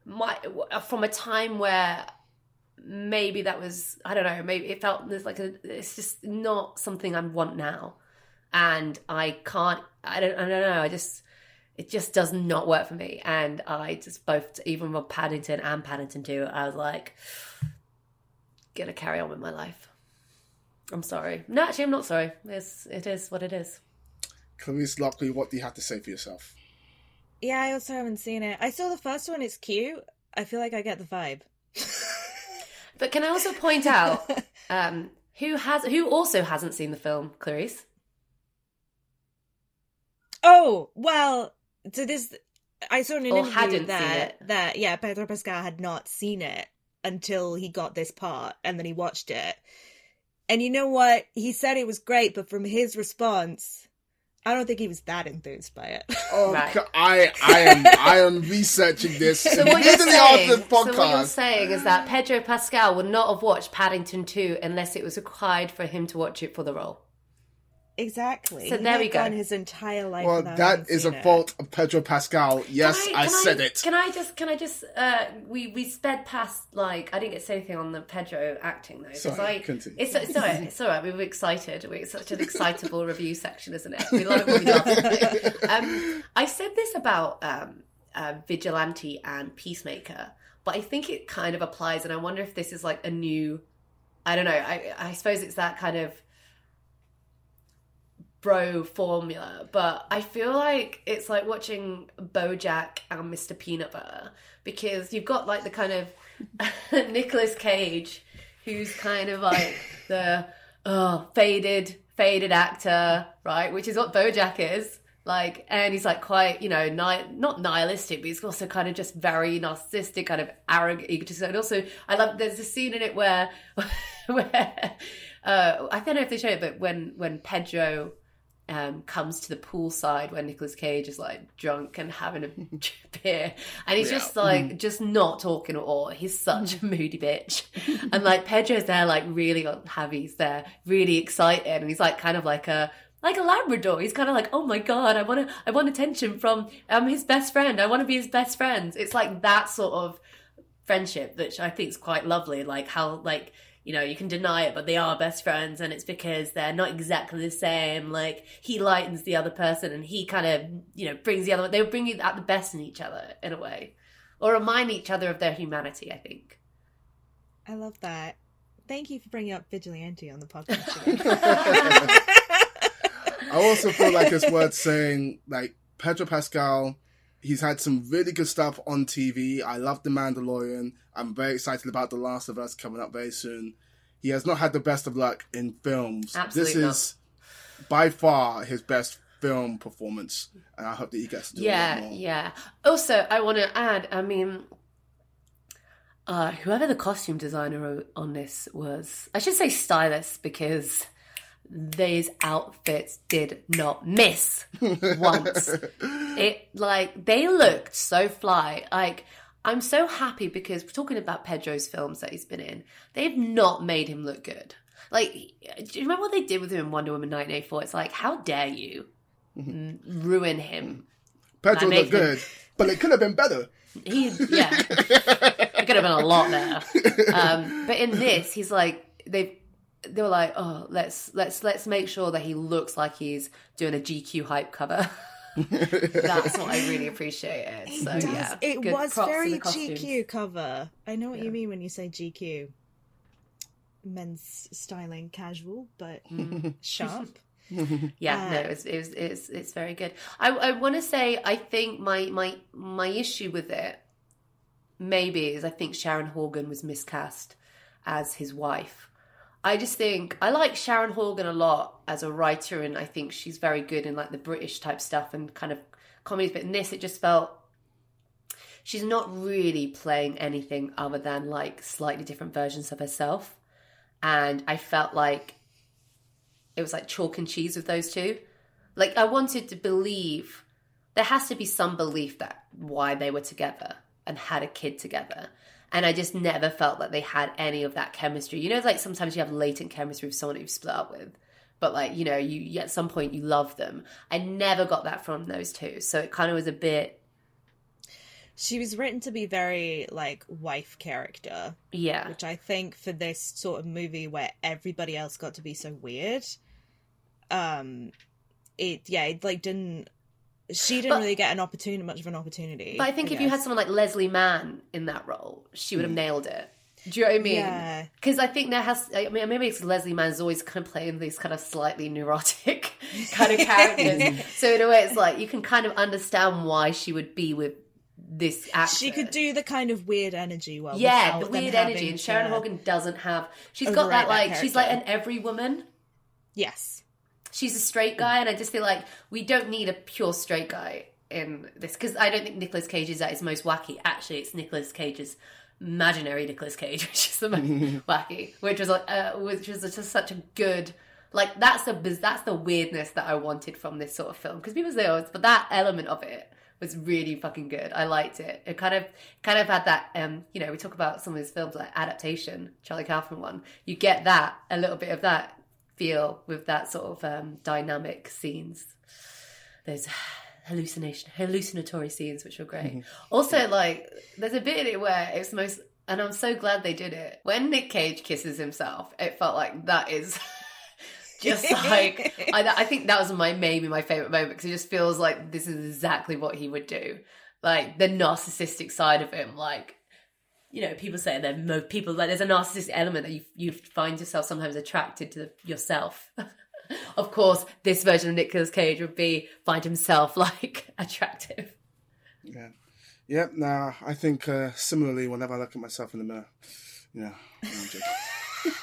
might from a time where maybe that was i don't know maybe it felt there's like a it's just not something i want now and i can't i don't i don't know i just it just does not work for me and i just both even with paddington and paddington 2 i was like gonna carry on with my life. I'm sorry. No, actually, I'm not sorry. It's it is what it is. Clarisse Loughrey, what do you have to say for yourself? Yeah, I also haven't seen it. I saw the first one. It's cute. I feel like I get the vibe. But can I also point out um, who has who also hasn't seen the film, Clarisse? Oh well, so this I saw in an Or interview hadn't that that yeah, Pedro Pascal had not seen it until he got this part, and then he watched it. And you know what? He said it was great, but from his response, I don't think he was that enthused by it. Oh, I, I am, I am researching this So what you're immediately after saying, this so what you're saying is that Pedro Pascal would not have watched Paddington 2 unless it was required for him to watch it for the role. Exactly. So He there we go. gone His entire life. well, without that having is a it. fault of Pedro Pascal. Yes, Can I, can said it. Can I just, can I just, uh, we, we sped past, like, I didn't get to say anything on the Pedro acting, though. Sorry, I, continue. it's, it's all right, it's all right. We were excited. We- It's such an excitable review section, isn't it? We love it when we laugh. um, I said this about um, uh, Vigilante and Peacemaker, but I think it kind of applies, and I wonder if this is like a new, I don't know, I, I suppose it's that kind of bro formula, but I feel like it's like watching Bojack and Mr. Peanut Butter because you've got like the kind of Nicolas Cage who's kind of like the oh, faded faded actor, right? Which is what Bojack is. Like, and he's like quite, you know, ni- not nihilistic, but he's also kind of just very narcissistic, kind of arrogant, egotistic. And also, I love. There's a scene in it where, where uh, I don't know if they show it, but when when Pedro um, comes to the poolside where Nicolas Cage is like drunk and having a beer, and he's Yeah. just like just not talking at all. He's such a moody bitch, and like Pedro's there, like really on Javi's there, really excited, and he's like kind of like a like a Labrador. He's kind of like, oh my god, I want to, I want attention from um his best friend. I want to be his best friend. It's like that sort of friendship, which I think is quite lovely. Like how like you know you can deny it, but they are best friends, and it's because they're not exactly the same. Like he lightens the other person, and he kind of you know brings the other. They bring you out the best in each other in a way, or remind each other of their humanity. I think. I love that. Thank you for bringing up Vigilante on the podcast. today. I also feel like it's worth saying, like Pedro Pascal, he's had some really good stuff on TV. I love The Mandalorian. I'm very excited about The Last of Us coming up very soon. He has not had the best of luck in films. Absolutely this not. is by far his best film performance, and I hope that he gets to do yeah, more. yeah. Also, I want to add. I mean, uh, whoever the costume designer on this was, I should say stylist because these outfits did not miss once. it like they looked so fly. Like I'm so happy because we're talking about Pedro's films that he's been in. They've not made him look good. Like, do you remember what they did with him in Wonder Woman 1984? It's like, how dare you n- ruin him? Pedro looked good, but it could have been better. He, yeah, it could have been a lot better. Um, but in this, he's like they they were like, oh, let's let's let's make sure that he looks like he's doing a GQ hype cover. That's what I really appreciated. So It does. yeah, it good was very. GQ cover. I know what you mean when you say GQ. Men's styling casual, but sharp. yeah Uh, no it's it's it's, it's very good i i want to say i think my my my issue with it maybe is i think sharon horgan was miscast as his wife i just think i like sharon horgan a lot as a writer and i think she's very good in like the british type stuff and kind of comedies but in this it just felt she's not really playing anything other than like slightly different versions of herself and i felt like it was like chalk and cheese with those two. Like I wanted to believe there has to be some belief that why they were together and had a kid together. And I just never felt that they had any of that chemistry. You know, like sometimes you have latent chemistry with someone you've split up with, but like you know, you at some point you love them. I never got that from those two, so it kind of was a bit She was written to be very like wife character. Yeah. Which I think for this sort of movie where everybody else got to be so weird, um it yeah, it like didn't she didn't But- really get an opportunity much of an opportunity. But I think if you had someone like Leslie Mann in that role, she would have hmm. nailed it. Do you know what I mean? Yeah. Because I think there has. I mean, maybe it's Leslie Mann's always kind of playing these kind of slightly neurotic kind of characters. so in a way, it's like you can kind of understand why she would be with this actor. She could do the kind of weird energy well. yeah, the weird energy, and Sharon Horgan doesn't have. She's got that that like she's like an every woman. Yes. She's a straight guy, and I just feel like we don't need a pure straight guy in this because I don't think Nicolas Cage is at his most wacky. Actually, it's Nicolas Cage's imaginary Nicolas Cage, which is the most wacky, which was like, uh, which was just such a good. Like that's the that's the weirdness that I wanted from this sort of film because people say, "Oh, but that element of it was really fucking good." I liked it. It kind of kind of had that. Um, you know, we talk about some of his films like adaptation, Charlie Kaufman one. You get that a little bit of that feel with that sort of um, dynamic scenes. Those hallucination, hallucinatory scenes, which were great. Also, like, there's a bit in it where it's most, and I'm so glad they did it. When Nick Cage kisses himself, it felt like that is just like I, I think that was my maybe my favorite moment because it just feels like this is exactly what he would do. Like the narcissistic side of him, like you know, people say that mo- people like there's a narcissistic element that you you find yourself sometimes attracted to yourself. of course, this version of Nicolas Cage would be find himself like attractive. Yeah. Yep. Nah, I think uh, similarly. Whenever I look at myself in the mirror, yeah. no, I'm.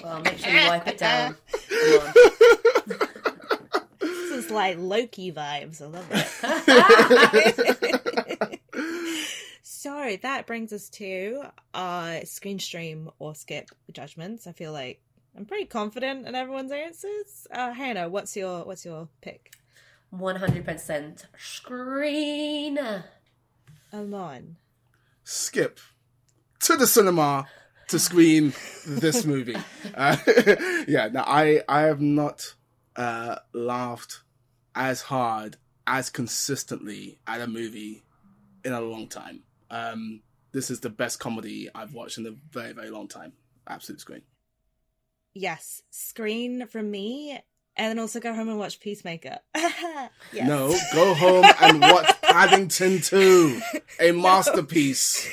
Well, make sure you wipe it down. Come on. This is like Loki vibes. I love it. So that brings us to uh screen stream or skip judgments. I feel like I'm pretty confident in everyone's answers. Uh Hannah, what's your what's your pick? One hundred percent screen. Amon. Skip to the cinema to screen this movie. Uh, yeah. Now I I have not uh, laughed as hard as consistently at a movie in a long time. Um, this is the best comedy I've watched in a very very long time. Absolute screen. Yes, screen from me, and then also go home and watch Peacemaker. yes. No, go home and watch Paddington 2, a masterpiece.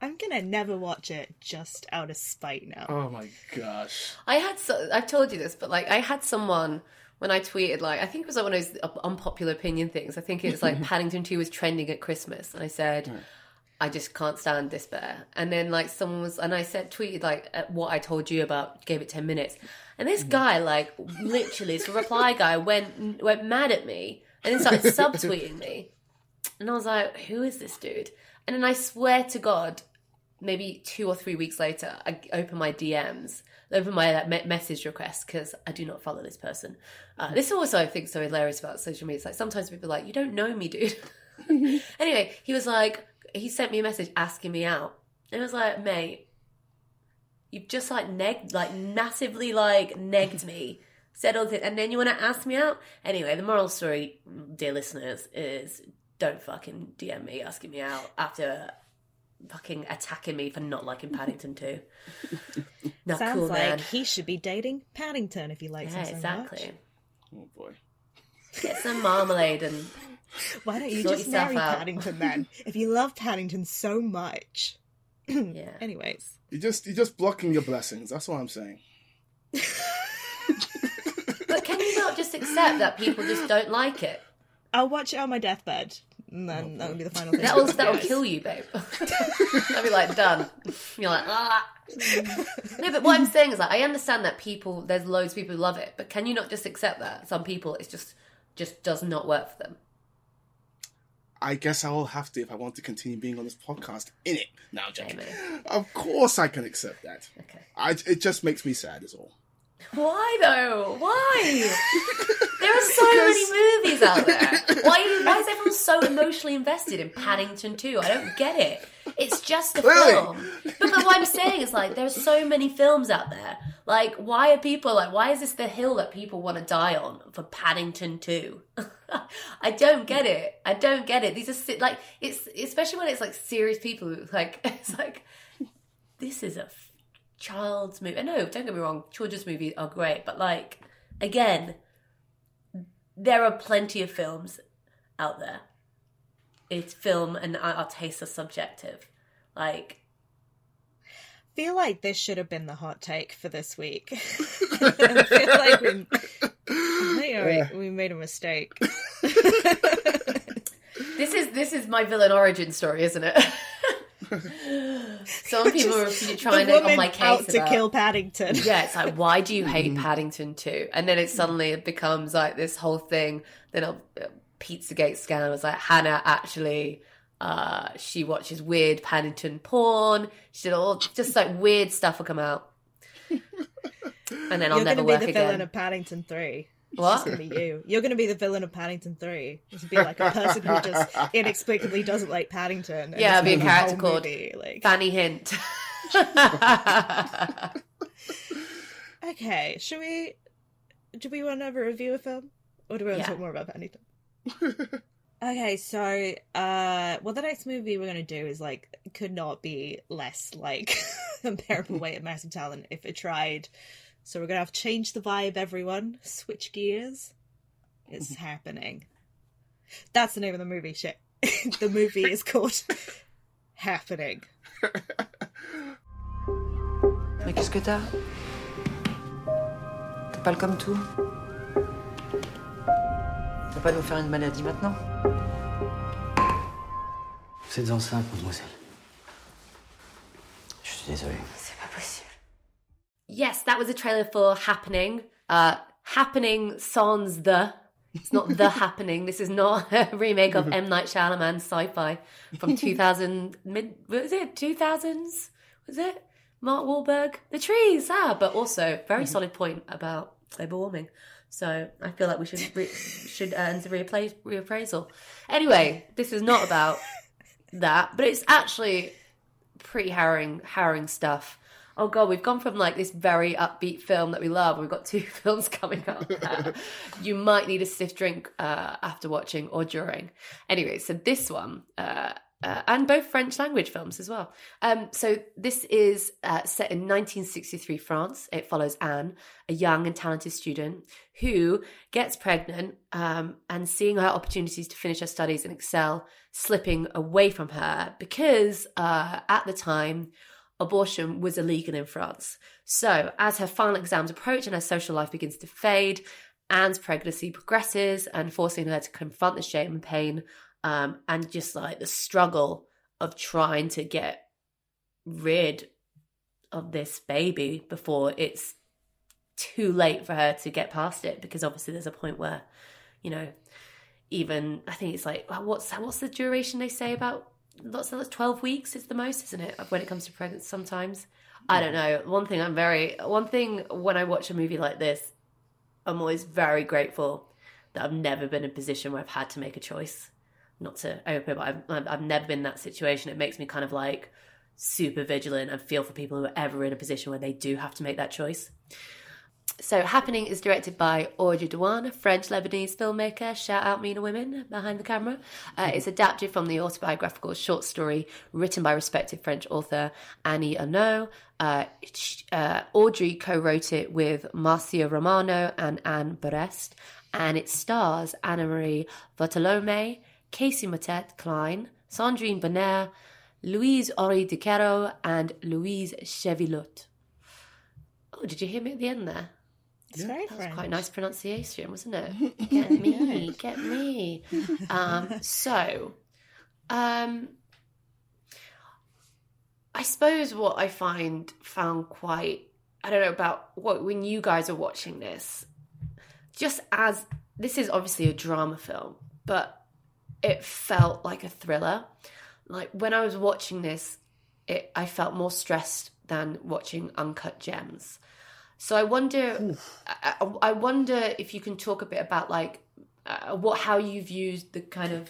I'm gonna never watch it just out of spite now. Oh my gosh. I had so, I've told you this, but like I had someone when I tweeted like I think it was like one of those uh, unpopular opinion things. I think it was like Paddington Two was trending at Christmas, and I said. I just can't stand this bear. And then like someone was, and I said tweeted like what I told you about, gave it ten minutes, and this guy like literally, this reply guy went went mad at me and then started subtweeting me, and I was like, who is this dude? And then I swear to God, maybe two or three weeks later, I open my DMs, open my like, me- message request because I do not follow this person. Uh, this is also I think so hilarious about social media. It's like sometimes people are like, you don't know me, dude. anyway, he was like, he sent me a message asking me out, and I was like, mate, you've just like negged, like massively like negged me. Said all this, and then you want to ask me out. Anyway, the moral story, dear listeners, is don't fucking DM me asking me out after fucking attacking me for not liking Paddington 2. Not Sounds cool, like man. he should be dating Paddington if he likes Yeah, him so exactly. Oh boy. Get some marmalade and much. Why don't you Sort just yourself marry out. Paddington then? if you love Paddington so much. yeah. Anyways, You just you're just blocking your blessings. That's what I'm saying. But can you not just accept that people just don't like it? I'll watch it on my deathbed, and then that'll be the final thing. That'll that'll kill you, babe. I'll be like done. You're like ah. No, but what I'm saying is like I understand that people there's loads of people who love it, but can you not just accept that some people it's just just does not work for them? I guess I will have to if I want to continue being on this podcast. In it now, Jack. Of course, I can accept that. Okay. I, it just makes me sad, is all. Why though? Why? there are so many movies out there. Why, why is everyone so emotionally invested in Paddington 2? I don't get it. It's just a film. But, but what I'm saying is like there are so many films out there. Like why are people like why is this the hill that people want to die on for Paddington 2? I don't get it. I don't get it. These are like it's especially when it's like serious people like it's like this is a child's movie. No, don't get me wrong, children's movies are great, but like again, there are plenty of films out there. It's film, and our, our tastes are subjective. Like, feel like this should have been the hot take for this week. I feel like we, I think we, we made a mistake. This is this is my villain origin story, isn't it? Some people are trying the to on my case out to about- kill Paddington. Yeah, it's like, why do you hate Paddington too? And then it suddenly it becomes like this whole thing. Then a Pizzagate scandal was like Hannah actually, uh, she watches weird Paddington porn. She did all just like weird stuff will come out. And then I'll You're never gonna be work the again. villain of Paddington Three. What? gonna be you. You're gonna be the villain of Paddington Three. Just be like a person who just inexplicably doesn't like Paddington. and yeah, be a character called movie, like Fanny Hint. Okay, should we? Do we want to have a review of film, or do we want Yeah. to talk more about Paddington? okay, so uh, well, the next movie we're gonna do is like could not be less like unbearable weight of massive talent if it tried. So we're gonna have to change the vibe, everyone. Switch gears. It's happening. That's the name of the movie. Shit, the movie is called Happening. Mais qu'est-ce que t'as T'es pâle comme tout Tu vas pas nous faire une maladie maintenant Vous êtes enceinte, mademoiselle. Je suis désolé. C'est pas possible. Yes, that was a trailer for Happening. Uh, Happening sans the. It's not the happening. This is not a remake of M Night Shyamalan's sci-fi from 2000. Mid was it 2000s? Was it Mark Wahlberg? The trees. Ah, but also very solid point about global warming. So I feel like we should re- should earn the reappla- reappraisal. Anyway, this is not about that, but it's actually pretty harrowing, harrowing stuff. Oh god, we've gone from like this very upbeat film that we love. We've got two films coming up. you might need a stiff drink uh, after watching or during. Anyway, so this one. Uh, uh, and both French language films as well. Um, so this is uh, set in 1963 France. It follows Anne, a young and talented student who gets pregnant um, and seeing her opportunities to finish her studies and excel slipping away from her because uh, at the time abortion was illegal in France. So as her final exams approach and her social life begins to fade, Anne's pregnancy progresses and forcing her to confront the shame and pain um, and just like the struggle of trying to get rid of this baby before it's too late for her to get past it because obviously there's a point where you know even i think it's like what's what's the duration they say about lots of 12 weeks is the most isn't it when it comes to pregnancy sometimes? I don't know. One thing i'm very one thing when i watch a movie like this i'm always very grateful that i've never been in a position where i've had to make a choice not to open but I've, I've I've never been in that situation. It makes me kind of like super vigilant and feel for people who are ever in a position where they do have to make that choice so, Happening is directed by Audrey Diwan, French Lebanese filmmaker. Shout out Mina Women behind the camera. Uh, it's adapted from the autobiographical short story written by respected French author Annie Ernaux. Uh, uh, Audrey co wrote it with Marcia Romano and Anne Berest, and it stars Anna Marie Bartolome, Kacey Mottet Klein, Sandrine Bonnaire, Louise Orry-Diquéro, and Louise Chevillotte. Oh, did you hear me at the end there? It's very That was French. quite nice pronunciation, wasn't it? Get me, get me. Um, so, um, I suppose what I find found quite I don't know about what when you guys are watching this, just as this is obviously a drama film, but it felt like a thriller. Like when I was watching this, it I felt more stressed than watching Uncut Gems. So I wonder, I, I- wonder if you can talk a bit about like uh, what how you've used the kind of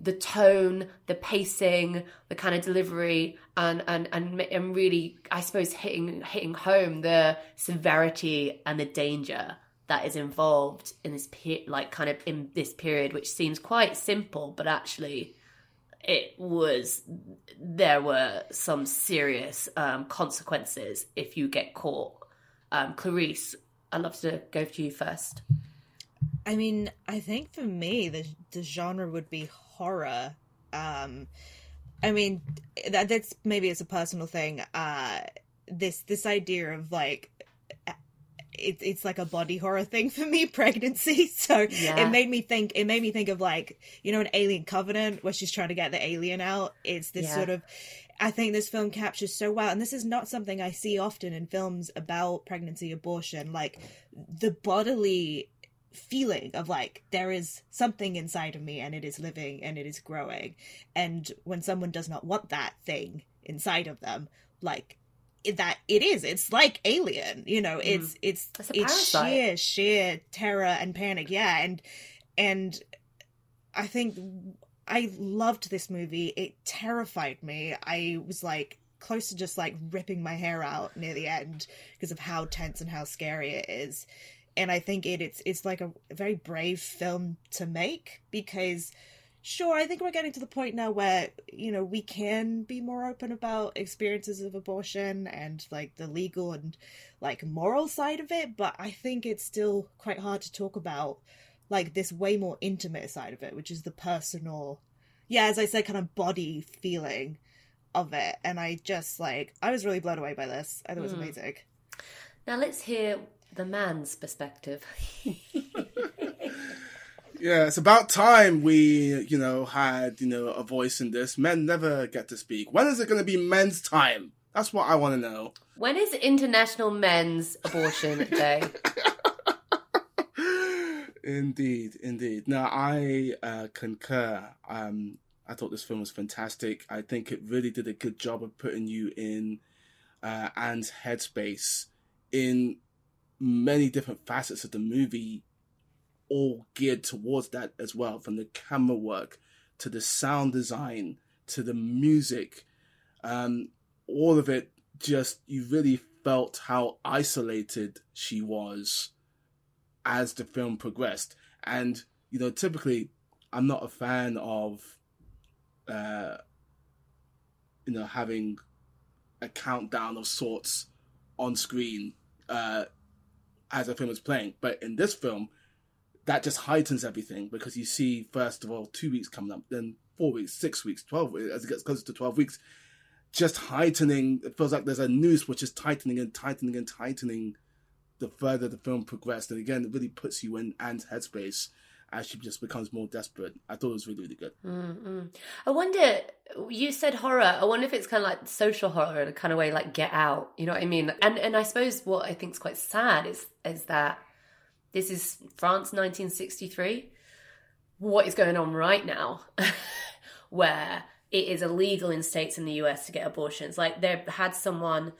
the tone, the pacing, the kind of delivery, and and and and really, I suppose hitting hitting home the severity and the danger that is involved in this pe- like kind of in this period, which seems quite simple, but actually it was there were some serious um, consequences if you get caught. Um, Clarisse, I'd love to go to you first. I mean, I think for me, the the genre would be horror. Um, I mean, that, that's maybe it's a personal thing. Uh, this this idea of like it, it's like a body horror thing for me pregnancy so Yeah. it made me think it made me think of like you know an alien covenant where she's trying to get the alien out it's this Yeah. sort of i think this film captures so well and this is not something i see often in films about pregnancy abortion like the bodily feeling of like there is something inside of me and it is living and it is growing and when someone does not want that thing inside of them like that it is. It's like alien you know mm-hmm. it's it's It's it's sheer sheer terror and panic. Yeah and and i think i loved this movie. It terrified me. I was like close to just like ripping my hair out near the end because of how tense and how scary it is. And i think it it's it's like a very brave film to make because sure i think we're getting to the point now where you know we can be more open about experiences of abortion and like the legal and like moral side of it but i think it's still quite hard to talk about like this way more intimate side of it which is the personal yeah as i said kind of body feeling of it and i just like i was really blown away by this i thought it was Mm. amazing Now let's hear the man's perspective. Yeah, it's about time we, you know, had, you know, a voice in this. Men never get to speak. When is it going to be men's time? That's what I want to know. when is International Men's Abortion Day? Indeed, indeed. Now, I uh, concur. Um, I thought this film was fantastic. I think it really did a good job of putting you in uh, Anne's headspace in many different facets of the movie, all geared towards that as well, from the camera work to the sound design to the music. Um, all of it just, you really felt how isolated she was as the film progressed. And, you know, typically I'm not a fan of, uh, you know, having a countdown of sorts on screen uh, as a film is playing. But in this film, that just heightens everything because you see, first of all, two weeks coming up, then four weeks, six weeks, 12 weeks, as it gets closer to 12 weeks, just heightening. It feels like there's a noose which is tightening and tightening and tightening the further the film progressed. And again, it really puts you in Anne's headspace as she just becomes more desperate. I thought it was really, really good. Mm-mm. I wonder. You said horror. I wonder if it's kind of like social horror in a kind of way, like Get Out. You know what I mean? And and I suppose what I think is quite sad is is that this is France, 1963. What is going on right now, where it is illegal in states in the US to get abortions? Like they had someone.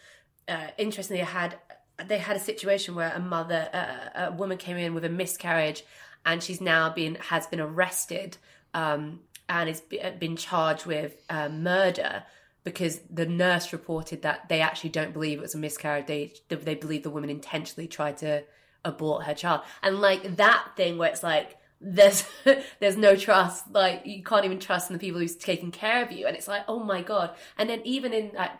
Uh, interestingly, they had they had a situation where a mother, uh, a woman came in with a miscarriage, and she's now been has been arrested um, and has been charged with uh, murder because the nurse reported that they actually don't believe it was a miscarriage. They they believe the woman intentionally tried to abort her child, and like that thing where it's like there's there's no trust. Like you can't even trust in the people who's taking care of you. And it's like oh my god. And then even in like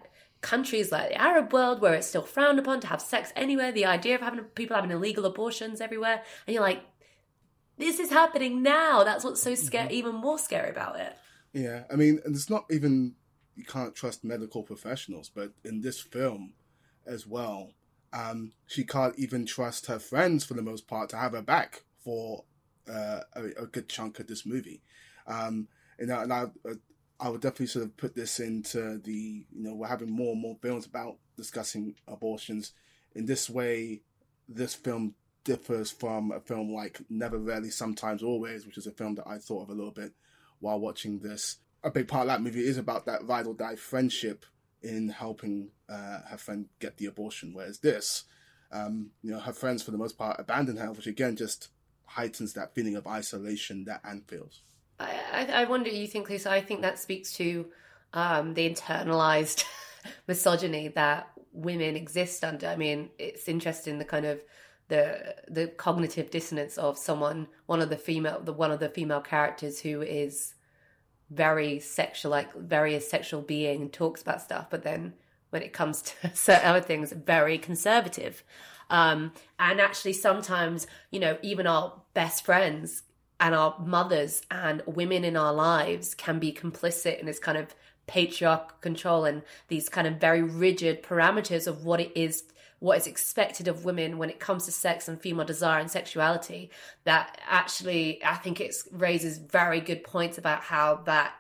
countries like the arab world where it's still frowned upon to have sex anywhere the idea of having people having illegal abortions everywhere and you're like this is happening now. That's what's so scary mm-hmm. even more scary about it. Yeah, I mean, and it's not even you can't trust medical professionals, but in this film as well, um, she can't even trust her friends for the most part to have her back for uh, a, a good chunk of this movie. Um, and I, and I, uh, I would definitely sort of put this into the you know we're having more and more films about discussing abortions. In this way, this film differs from a film like Never Rarely, Sometimes Always, which is a film that I thought of a little bit while watching this. A big part of that movie is about that ride or die friendship in helping uh, her friend get the abortion, whereas this, um, you know, her friends for the most part abandon her, which again just heightens that feeling of isolation that Anne feels. I, I, wonder, you think, Lisa? I think that speaks to um, the internalized misogyny that women exist under. I mean, it's interesting the kind of the the cognitive dissonance of someone, one of the female, the one of the female characters who is very sexual, like very a sexual being, and talks about stuff, but then when it comes to certain other things, very conservative. Um, and actually, sometimes, you know, even our best friends and our mothers and women in our lives can be complicit in this kind of patriarchal control and these kind of very rigid parameters of what it is what is expected of women when it comes to sex and female desire and sexuality that actually i think it raises very good points about how that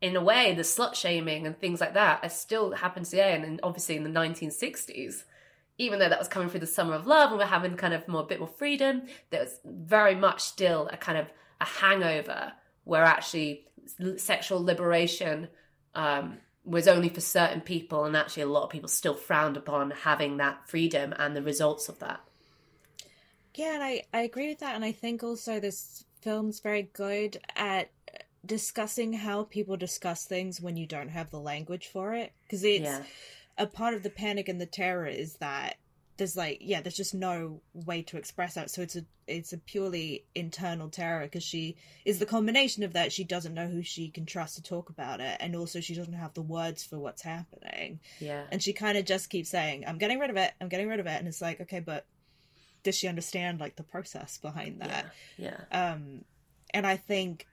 in a way the slut shaming and things like that are still happen today and, and obviously in the 1960s even though that was coming through the summer of love and we're having kind of more a bit more freedom there was very much still a kind of a hangover where actually sexual liberation um, was only for certain people, and actually a lot of people still frowned upon having that freedom and the results of that. Yeah, and I, I agree with that, and I think also this film's very good at discussing how people discuss things when you don't have the language for it, because it's Yeah. a part of the panic and the terror is that there's like yeah there's just no way to express that. So it's a it's a purely internal terror because she is the combination of that. She doesn't know who she can trust to talk about it and also she doesn't have the words for what's happening. Yeah. and she kind of just keeps saying i'm getting rid of it. I'm getting rid of it. And it's like okay but does she understand like the process behind that? Yeah. um and i think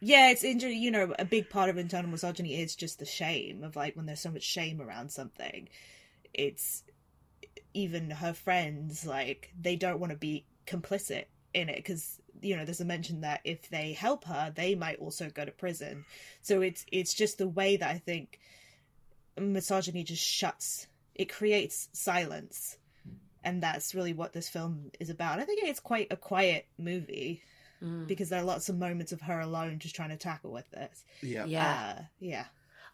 yeah it's injury you know a big part of internal misogyny is just the shame of like when there's so much shame around something it's even her friends like they don't want to be complicit in it because you know there's a mention that if they help her they might also go to prison so it's it's just the way that i think misogyny just shuts it creates silence and that's really what this film is about i think it's quite a quiet movie Mm. because there are lots of moments of her alone just trying to tackle with this Yeah. Yeah. uh, yeah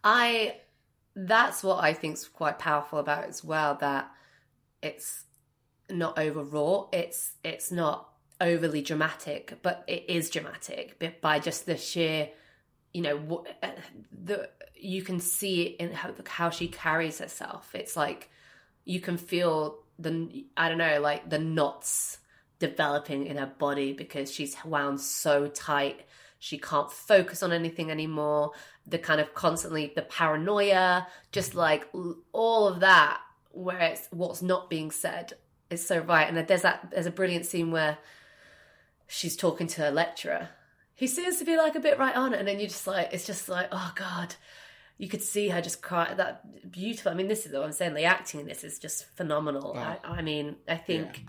I that's what I think's quite powerful about it as well that it's not overwrought it's it's not overly dramatic but it is dramatic by just the sheer you know what uh, the you can see it in how, how she carries herself. It's like you can feel the I don't know like the knots developing in her body because she's wound so tight. She can't focus on anything anymore. The kind of constantly the paranoia just like all of that where it's what's not being said is so right. And there's that there's a brilliant scene where she's talking to her lecturer. He seems to be like a bit right on it. And then you're just like it's just like oh god. You could see her just cry that beautiful i mean this is what i'm saying the acting in this is just phenomenal. Wow. I, I mean i think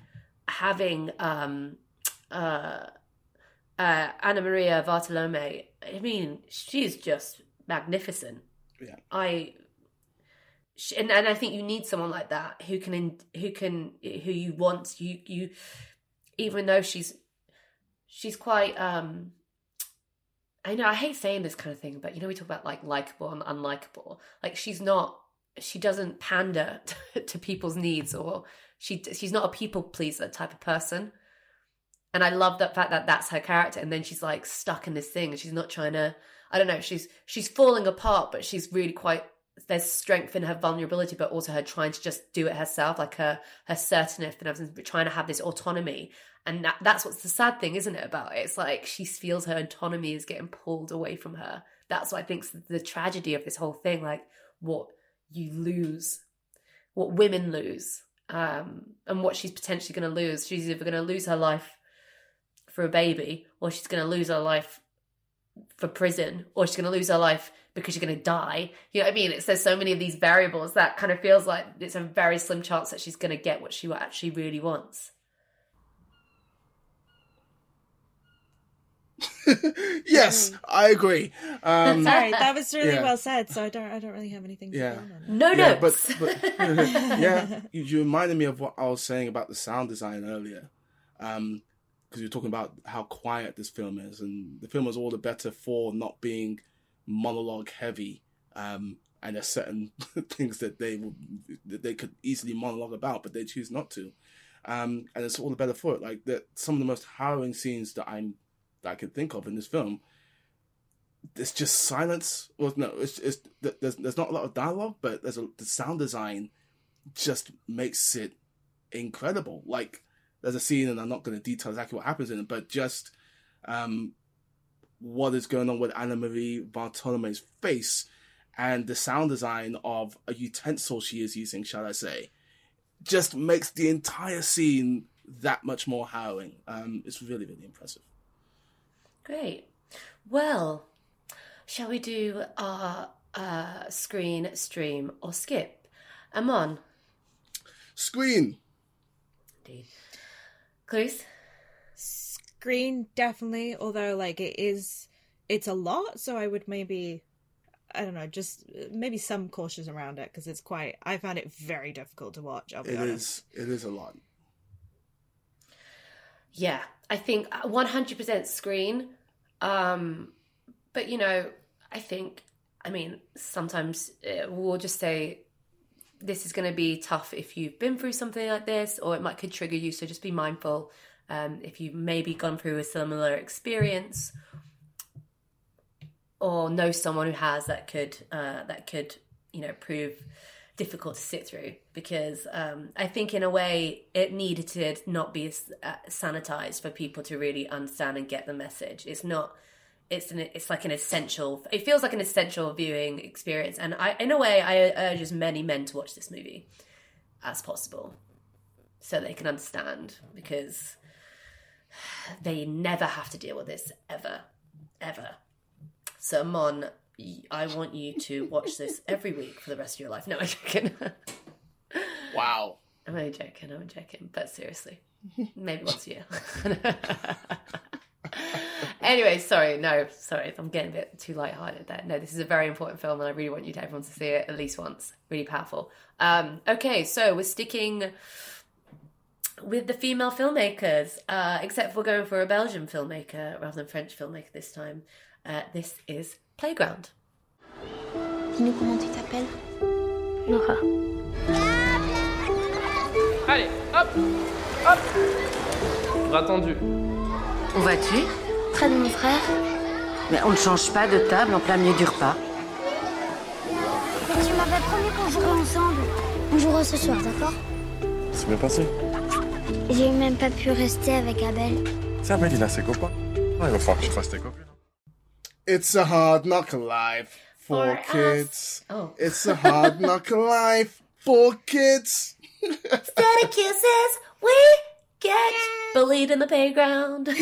having um uh uh Anamaria Vartolomei i mean she's just magnificent. Yeah. i she, and, and i think you need someone like that who can who can who you want you you even though she's she's quite um I know I hate saying this kind of thing, but you know we talk about like likable and unlikable. Like she's not, she doesn't pander to people's needs, or she she's not a people pleaser type of person. And I love that fact that that's her character. And then she's like stuck in this thing, and she's not trying to. I don't know. She's she's falling apart, but she's really quite. There's strength in her vulnerability, but also her trying to just do it herself, like her her certainty and trying to have this autonomy. And that, that's what's the sad thing, isn't it? About it, it's like she feels her autonomy is getting pulled away from her. That's what I think's the tragedy of this whole thing. Like what you lose, what women lose, um, and what she's potentially going to lose. She's either going to lose her life for a baby, or she's going to lose her life for prison, or she's going to lose her life because she's going to die. You know what I mean? It's there's so many of these variables that kind of feels like it's a very slim chance that she's going to get what she actually really wants. yes, I agree. Um, sorry that was really yeah. well said so i don't i don't really have anything to Yeah. add on it. No yeah, notes. but, but yeah, you, you reminded me of what I was saying about the sound design earlier, because you're talking about how quiet this film is, and the film is all the better for not being monologue heavy. Um, and there's certain things that they would, that they could easily monologue about, but they choose not to. Um, and it's all the better for it. Like that, some of the most harrowing scenes that I'm that I can think of in this film it's just silence. Well, no, it's it's there's there's not a lot of dialogue, but there's a the sound design just makes it incredible. Like there's a scene, and I'm not going to detail exactly what happens in it, but just um, what is going on with Anamaria Vartolomei's face and the sound design of a utensil she is using, shall I say, just makes the entire scene that much more harrowing. Um, it's really really impressive. Great. Well, shall we do our uh, screen, stream, or skip? Amon, Screen. indeed. Clarisse? Screen definitely, although like it is, it's a lot. So I would maybe, I don't know, just uh, maybe some cautions around it because it's quite. I found it very difficult to watch. I'll be It honest. is. It is a lot. Yeah, I think 100% screen. Um, but, you know, I think, I mean, sometimes uh, we'll just say this is going to be tough if you've been through something like this, or it might could trigger you. So just be mindful um, if you've maybe gone through a similar experience or know someone who has that could uh, that could you know prove difficult to sit through because um, I think in a way it needed to not be uh, sanitized for people to really understand and get the message. It's not. It's an. It's like an essential. It feels like an essential viewing experience, and I, in a way, I urge as many men to watch this movie as possible, so they can understand because they never have to deal with this ever, ever. So, Mon, I want you to watch this every week for the rest of your life. No, I'm joking. Wow. I'm only joking. I'm joking. But seriously, maybe once a year. anyway, sorry. No, sorry. I'm getting a bit too lighthearted there. No, this is a very important film, and I really want you to everyone to see it at least once. Really powerful. Um, okay, so we're sticking with the female filmmakers, uh, except we're going for a Belgian filmmaker rather than French filmmaker this time. Uh, this is Playground. Dis-nous comment tu t'appelles Nora. Allez, hop Hop Bras tendu. Où vas-tu Près de mon frère. Mais on ne change pas de table en plein milieu du repas. Tu m'avais promis qu'on jouerait ensemble. On jouera ce soir, d'accord? C'est bien passé. J'ai même pas pu rester avec Abel. Ça, Abel, il a ses copains. Ah, il va falloir que je fasse tes copines. It's a hard knock life for, For kids. Oh. It's a hard knock life for kids. Steady kisses, we get bullied in the playground.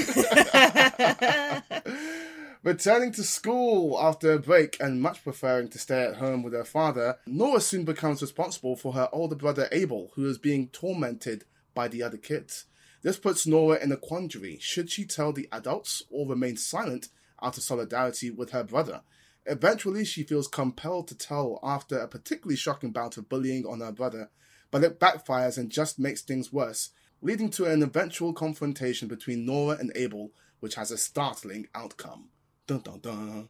Returning to school after a break and much preferring to stay at home with her father, Nora soon becomes responsible for her older brother Abel, who is being tormented by the other kids. This puts Nora in a quandary. Should she tell the adults or remain silent out of solidarity with her brother? Eventually, she feels compelled to tell after a particularly shocking bout of bullying on her brother, but it backfires and just makes things worse, leading to an eventual confrontation between Nora and Abel, which has a startling outcome. Dun dun dun.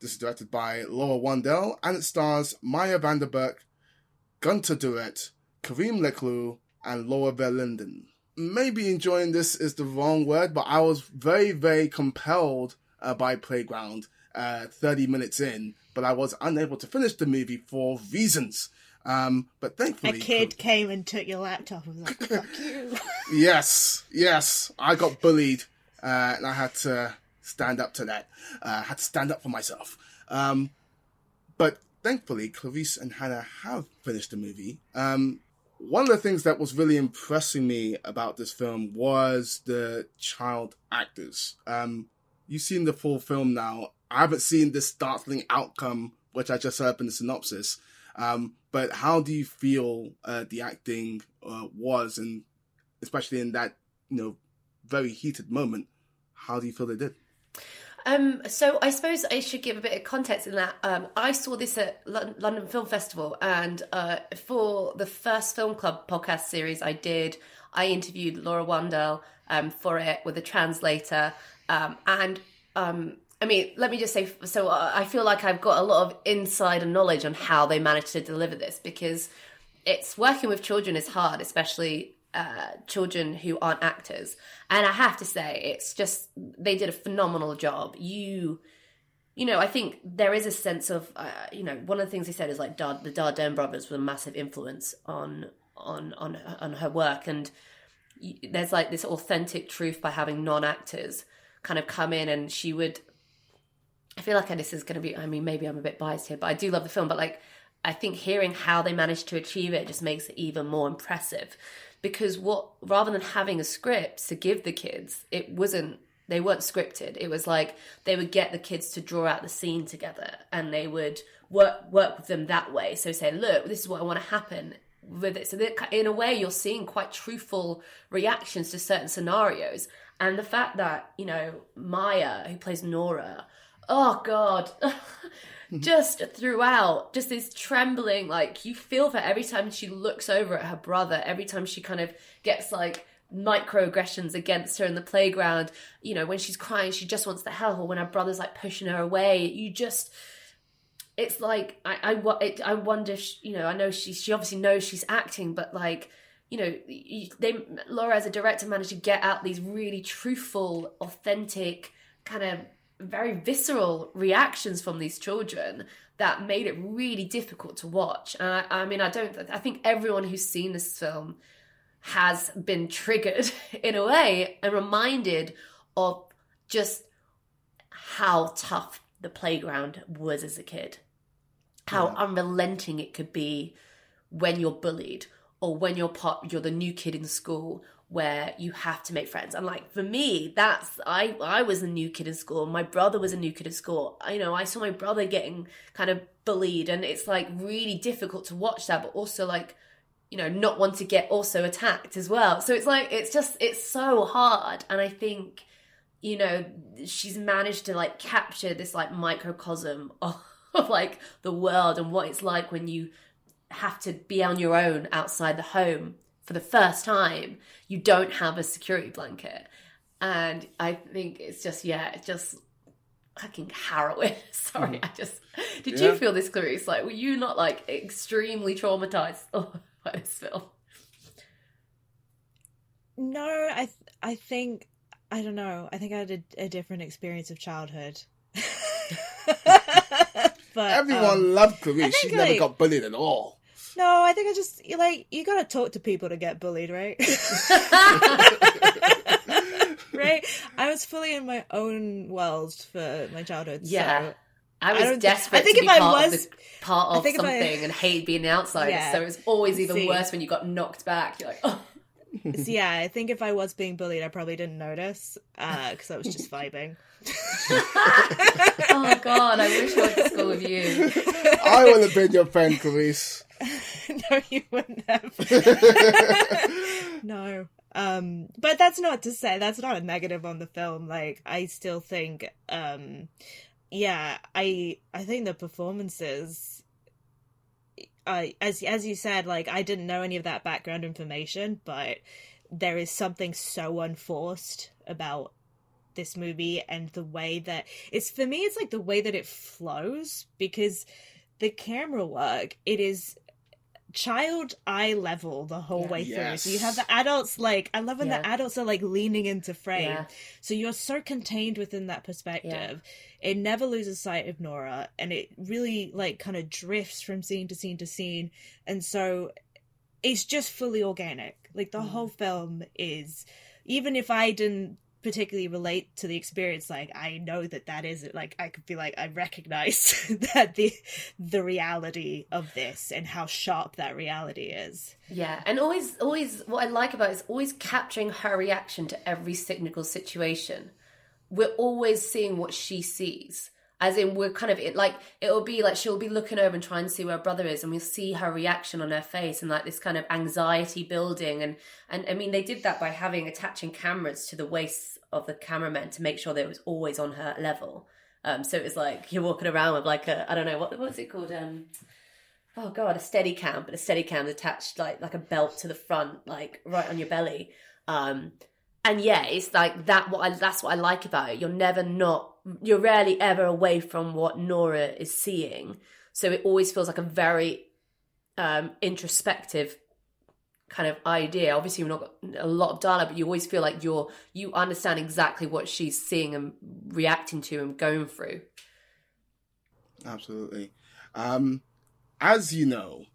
This is directed by Laura Wandel and it stars Maya Vanderbeque, Günter Duret, Karim Leklou, and Laura Verlinden. Maybe enjoying this is the wrong word, but I was very, very compelled uh, by Playground uh, 30 minutes in, but I was unable to finish the movie for reasons. Um, but thankfully, A kid came and took your laptop and was like, fuck you. yes, yes, I got bullied, uh, and I had to stand up to that. Uh, I had to stand up for myself. Um, but thankfully, Clarisse and Hannah have finished the movie. Um, one of the things that was really impressing me about this film was the child actors. Um, you've seen the full film now. I haven't seen this startling outcome, which I just heard in the synopsis. Um, but how do you feel uh, the acting uh, was, and especially in that you know very heated moment, how do you feel they did? Um, so I suppose I should give a bit of context in that. Um, I saw this at Lon- London Film Festival, and uh, for the first Film Club podcast series I did, I interviewed Laura Wandel um, for it with a translator, um, and um, I mean, let me just say, so uh, I feel like I've got a lot of insider knowledge on how they managed to deliver this because it's working with children is hard, especially uh, children who aren't actors. And I have to say, it's just they did a phenomenal job. You, you know, I think there is a sense of, uh, you know, one of the things they said is like Dar- the Dardenne brothers were a massive influence on on on on her work, and there's like this authentic truth by having non actors kind of come in, and she would. I feel like this is going to be. I mean, maybe I'm a bit biased here, but I do love the film. But like, I think hearing how they managed to achieve it just makes it even more impressive because what rather than having a script to give the kids it wasn't They weren't scripted. It was like they would get the kids to draw out the scene together, and they would work work with them that way. So say, look, this is what I want to happen with it. So that, in a way, you're seeing quite truthful reactions to certain scenarios, and the fact that you know Maya, who plays Nora, oh god. just throughout, just this trembling, like you feel for every time she looks over at her brother, every time she kind of gets like microaggressions against her in the playground. You know, when she's crying, she just wants the help, or when her brother's like pushing her away, you just. It's like I I, it, I wonder she, you know I know she she obviously knows she's acting but like you know they Laura as a director managed to get out these really truthful authentic kind of very visceral reactions from these children that made it really difficult to watch and I, I mean I don't I think everyone who's seen this film has been triggered in a way and reminded of just how tough the playground was as a kid. How unrelenting it could be when you're bullied or when you're part you're the new kid in school where you have to make friends. And like for me, that's I I was a new kid in school. My brother was a new kid in school. You know, I saw my brother getting kind of bullied and it's like really difficult to watch that, but also like you know not want to get also attacked as well so it's like it's just it's so hard and i think you know she's managed to like capture this like microcosm of, of like the world and what it's like when you have to be on your own outside the home for the first time you don't have a security blanket and i think it's just yeah it's just fucking harrowing sorry i just did Yeah. you feel this Clarisse like were you not like extremely traumatized by this film No, I th- I think I don't know. I think I had a, a different experience of childhood. but Everyone um, loved I Clarisse. She think, never like- got bullied at all. No, I think I just like you gotta talk to people to get bullied, right? right? I was fully in my own world for my childhood. Yeah. so I was don't- desperate I think to if I part was of the, part I of if I- something and hate being the outsider. Yeah. So it was always even See. worse when you got knocked back. You're like, oh, So, yeah, I think if I was being bullied, I probably didn't notice because I was just vibing. oh god, I wish I went to school with you. I would have been your friend, Clarisse. no, you wouldn't have. no. Um, but that's not to say that's not a negative on the film. Like, I still think, um, yeah, I I think the performances, I as as you said, like I didn't know any of that background information, but there is something so unforced about this movie and the way that it's for me it's like the way that it flows because the camera work it is child eye level the whole Yeah. way through. So you have the adults like i love when the adults are like leaning into frame. Yeah. so you're so contained within that perspective. It never loses sight of nora and it really like kind of drifts from scene to scene to scene. And so it's just fully organic. Like the mm. whole film is even if i didn't particularly relate to the experience like i know that that is like i could be like i recognize that the the reality of this and how sharp that reality is Yeah, and always, always, what I like about it is always capturing her reaction to every cynical situation. We're always seeing what she sees, as in we're kind of it like it'll be like she'll be looking over and trying to see where her brother is, and we'll see her reaction on her face and like this kind of anxiety building. And and I mean, they did that by having attaching cameras to the waists of the cameramen to make sure that it was always on her level. Um, so it was like you're walking around with like a I don't know what what's it called? Um oh god a steady cam but a steady cam attached like like a belt to the front like right on your belly. Um and yeah it's like that what I, that's what i like about it. You're never not you're rarely ever away from what nora is seeing. So it always feels like a very um introspective kind of idea obviously we've not got a lot of dialogue but you always feel like you're you understand exactly what she's seeing and reacting to and going through Absolutely. Um, as you know,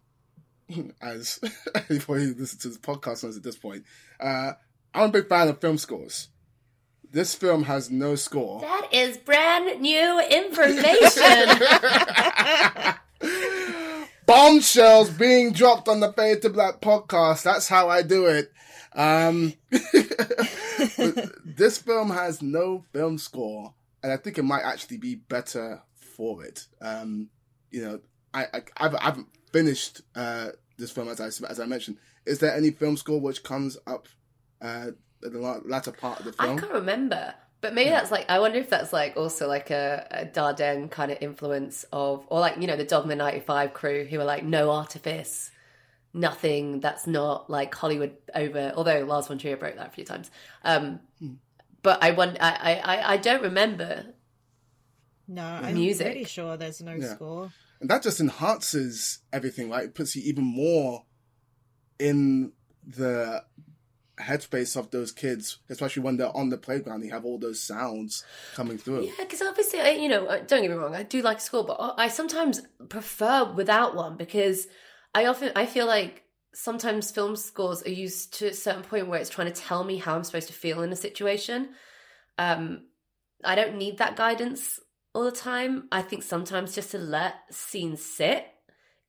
as anybody who listens to this podcast knows at this point, uh, I'm a big fan of film scores. This film has no score. that is brand new information bombshells being dropped on the Fade to Black podcast. That's how I do it. Um, this film has no film score, and I think it might actually be better for it. Um, you know, I, I I've, I haven't finished uh, this film as I as I mentioned. Is there any film score which comes up uh, at the latter part of the film? I can't remember. But maybe that's like I wonder if that's like also like a, a Dardenne kind of influence of or like you know the Dogma ninety five crew who are like no artifice, nothing that's not like Hollywood over. Although Lars von Trier broke that a few times. Um, but I want I, I I- I don't remember. No, I'm Music. pretty sure there's no Yeah. score. and that just enhances everything, right? It puts you even more in the headspace of those kids, especially when they're on the playground. You have all those sounds coming through. Yeah, because obviously, I, you know, uh, don't get me wrong, I do like score, but I I sometimes prefer without one because I often I feel like sometimes film scores are used to a certain point where it's trying to tell me how I'm supposed to feel in a situation. Um, I don't need that guidance all the time. I think sometimes just to let scenes sit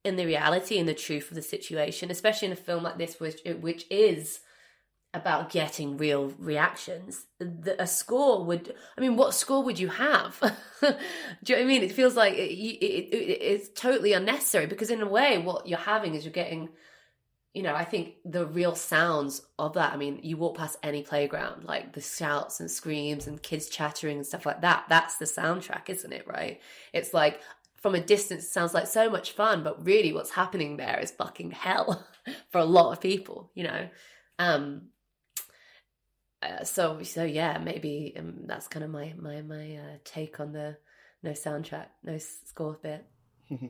in the reality and the truth of the situation, especially in a film like this, which which is about getting real reactions. The, a score would, I mean, what score would you have? Do you know what I mean? It feels like it, it, it, it's totally unnecessary because, in a way, what you're having is you're getting, you know, I think the real sounds of that. I mean, you walk past any playground, like the shouts and screams and kids chattering and stuff like that. That's the soundtrack, isn't it? Right? It's like, from a distance, it sounds like so much fun, but really what's happening there is fucking hell for a lot of people, you know? Um, uh, so so yeah, maybe um, that's kind of my my my uh, take on the no soundtrack, no score bit.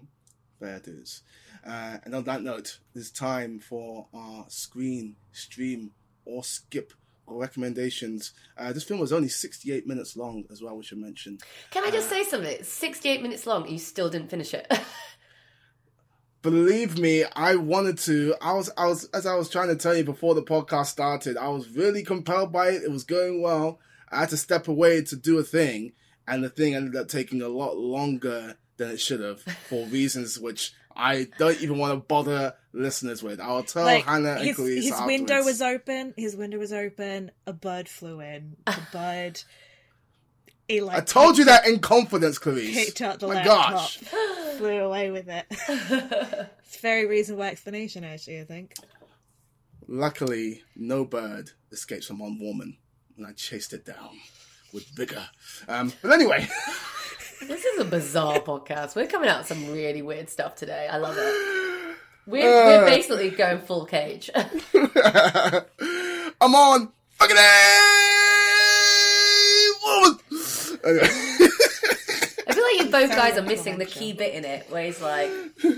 Fair dues. Uh, and on that note, it's time for our screen, stream, or skip or recommendations. Uh, this film was only 68 minutes long as well, we should mention. Can I just say something? It's 68 minutes long. You still didn't finish it. Believe me, I wanted to. I was, I was, as I was trying to tell you before the podcast started, I was really compelled by it. It was going well. I had to step away to do a thing, and the thing ended up taking a lot longer than it should have for reasons which I don't even want to bother listeners with. I'll tell Like, Hannah and his, Clarisse his window was open. His window was open. A bird flew in. The bird. He like I told you that in confidence, Clarisse. Picked up the My laptop. gosh. Flew away with it. it's a very reasonable explanation, actually. I think. Luckily, no bird escapes from one woman, and I chased it down with vigor. Um, but anyway, this is a bizarre podcast. We're coming out with some really weird stuff today. I love it. We're, Uh. we're basically going full cage. I'm on fucking woman. Anyway. I feel like you both guys are missing the key bit in it, where he's like,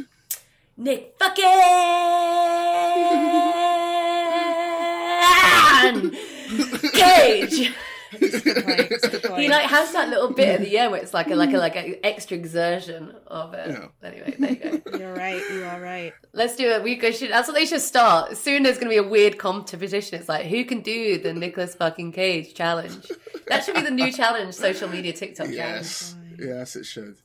Nick fucking Cage. He like has that little bit at the end where it's like a like a like an extra exertion of it. Anyway, there you go. You're right. You are right. Let's do it. We go. Should, that's what they should start. Soon there's going to be a weird competition. It's like who can do the Nicholas fucking Cage challenge. That should be the new challenge. Social media TikTok Yes, yes, it should.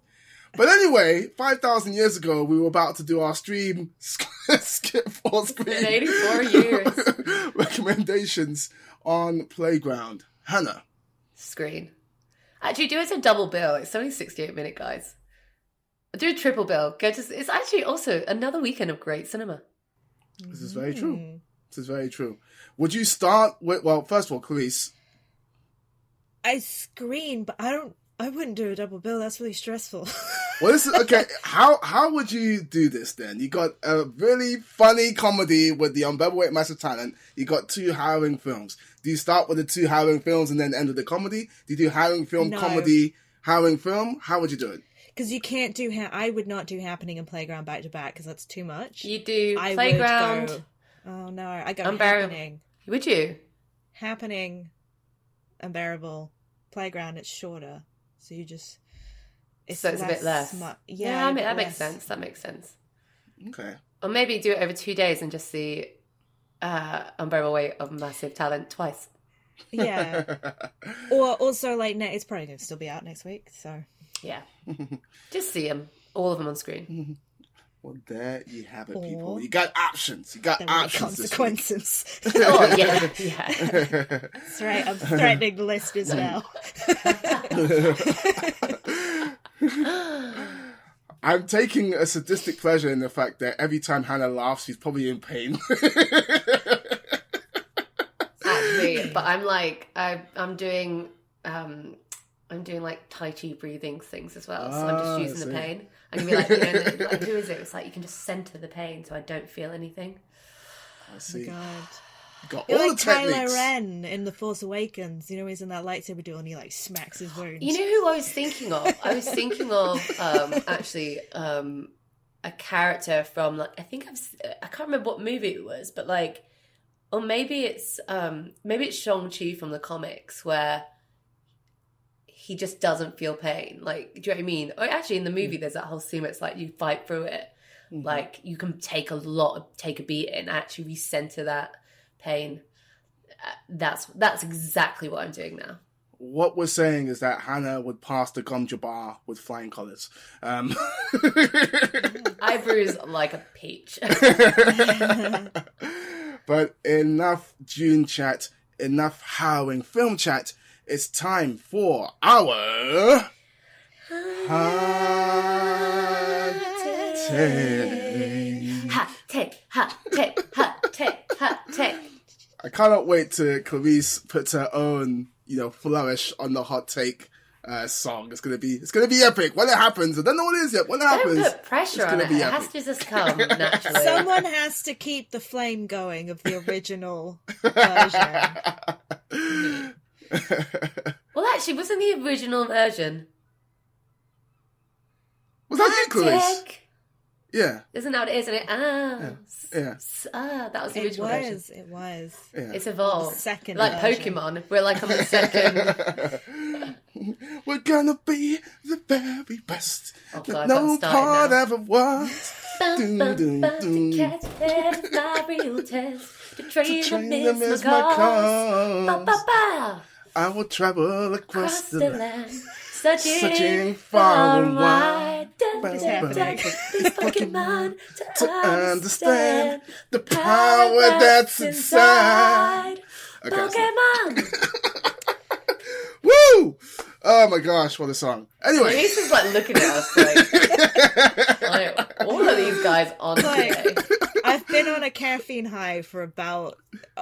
But anyway, five thousand years ago, we were about to do our stream skip or screen been 84 years. recommendations on Playground. Hannah, Screen. Actually, do it a double bill. It's only 68 minute, guys. Do a triple bill. Go to. It's actually also another weekend of great cinema. this is very true. Mm. This is very true. Would you start with? Well, first of all, Clarisse, I screen, but I don't. I wouldn't do a double bill. That's really stressful. Well, this is okay. how how would you do this then? You got a really funny comedy with the unbearable weight of massive talent. You got two harrowing films. Do you start with the two harrowing films and then end with the comedy? Do you do harrowing film, No. comedy, harrowing film? How would you do it? Because you can't do. Ha- I would not do happening and playground back to back because that's too much. You do I would Playground. go- oh no! I got Unbearable. happening. Would you? Happening, unbearable. Playground. It's shorter, so you just. so it's a bit less. mu- yeah, yeah, I a mean, bit that makes sense. That makes sense. Okay. Or maybe do it over two days and just see uh, Unbearable Weight of Massive Talent twice. Yeah. or also like, ne- it's probably going to still be out next week. So Yeah. just see them, all of them on screen. Well, there you have it, Or- people. You got options. You got There are options. this week. consequences. Oh, yeah, yeah. That's right. I'm threatening the listeners now. I'm taking a sadistic pleasure in the fact that every time Hannah laughs, she's probably in pain. Actually, but I'm like I, I'm doing um I'm doing like tai chi breathing things as well. So I'm Ah, just using the pain. And you'll be like, you know, like, who is it? It's like you can just center the pain so I don't feel anything. I see. God. Got You're all like the Kylo. Ren in The Force Awakens. You know, he's in that lightsaber duel and he like smacks his wounds. You know who I was thinking of? I was thinking of um, actually um, a character from like I think I've s- I can't remember what movie it was, but like, or maybe it's um, maybe it's Shang Chi from the comics where he just doesn't feel pain. Like, do you know what I mean? Or actually, in the movie, there's that whole scene where it's like you fight through it. Like you can take a lot, take a beat, and actually recenter that pain. Uh, That's that's exactly what I'm doing now. What we're saying is that Hannah would pass the Gom Jabbar with flying colours. Um, I bruise like a peach. but enough Dune chat, enough harrowing film chat. It's time for our hot take. Hot take, hot take, hot take, hot take. I cannot wait to Clarisse puts her own, you know, flourish on the hot take uh, song. It's gonna be, it's gonna be epic when it happens. I don't know what it is yet. When it Don't happens, put pressure it's on gonna it. be It epic. has to just come naturally. Someone has to keep the flame going of the original version. Well, actually, wasn't the original version? Was that you, Clarisse? Take. Yeah, Isn't that what it is? And it, ah, yeah. s- ah, that was the It original version. It was. Yeah. It's evolved. The second like version. Pokemon. We're like on the second. We're gonna be the very best Oh, that God, no that's part now. ever was. Bum, bum, Dun, bum, dun, to catch them is my real test. To train train to them miss is my my cause. Ba, ba, ba. I will travel across Across the the land. land. Searching, Searching far and wide. Dun, Bum, dun, dun, bum. dun. This Pokemon to, To understand understand the power that's inside. Okay, Pokemon. Woo! Oh my gosh, what a song. Anyway, Elise is like looking at us like, like all of these guys on today. Like, I've been on a caffeine high for about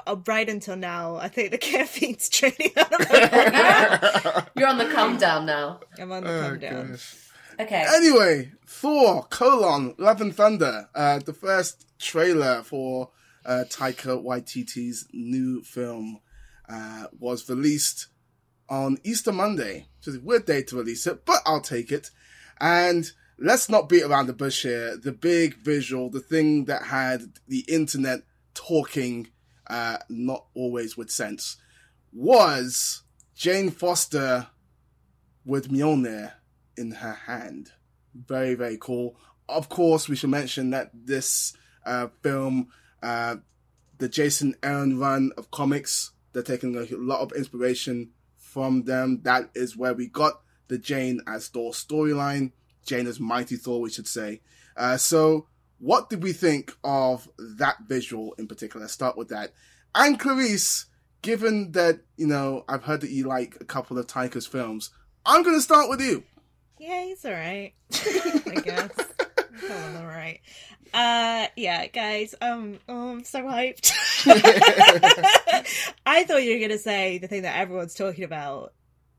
uh, right until now. I think the caffeine's draining out of my body. You're on the come down now. I'm on the Oh, come down. gosh. Okay. Anyway, Thor, colon, Love and Thunder, uh, the first trailer for uh, Taika Waititi's new film uh, was released on Easter Monday, which is a weird day to release it, but I'll take it. And let's not beat around the bush here. The big visual, the thing that had the internet talking, uh, not always with sense, was Jane Foster with Mjolnir in her hand. Very, very cool. Of course, we should mention that this uh, film, uh, the Jason Aaron run of comics, they're taking a lot of inspiration from them. That is where we got the Jane as Thor storyline. Jane as Mighty Thor, we should say. Uh, so, what did we think of that visual in particular? Let's start with that. And Clarisse, given that, you know, I've heard that you like a couple of Taika's films, I'm going to start with you. Yeah, he's alright. I guess. I'm alright. Uh yeah, guys, um oh, I'm so hyped. I thought you were gonna say the thing that everyone's talking about,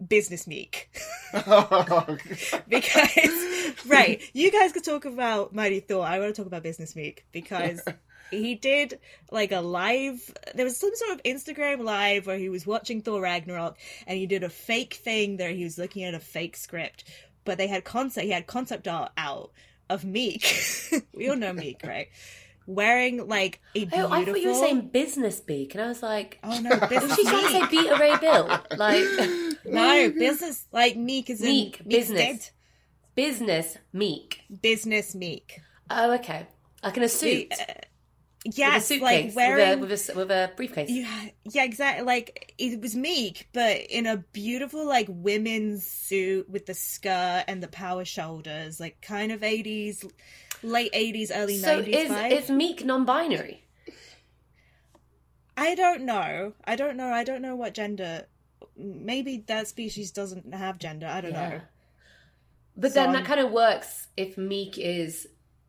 business Miek. because right, you guys could talk about Mighty Thor. I want to talk about business Miek because he did like a live there was some sort of Instagram live where he was watching Thor Ragnarok and he did a fake thing there he was looking at a fake script. But they had concept he had concept art out of Miek. we all know Miek, right? Wearing like a beautiful Oh, I thought you were saying business beak, and I was like, Oh no, was business she trying to say Beta Ray Bill? Like, No, business like Miek is Miek in Miek's business, dead. Business Miek. Business Miek. Oh, okay. Like in a suit. The, uh, with a suitcase, like wearing with, a, with, a, with a briefcase. Yeah, yeah, exactly. Like it was Miek, but in a beautiful like women's suit with the skirt and the power shoulders, like kind of eighties. late eighties, early So nineties is vibe. is Miek non-binary? I don't know. I don't know. I don't know what gender. Maybe that species doesn't have gender. I don't Yeah. know. But So then that kind of works if Miek is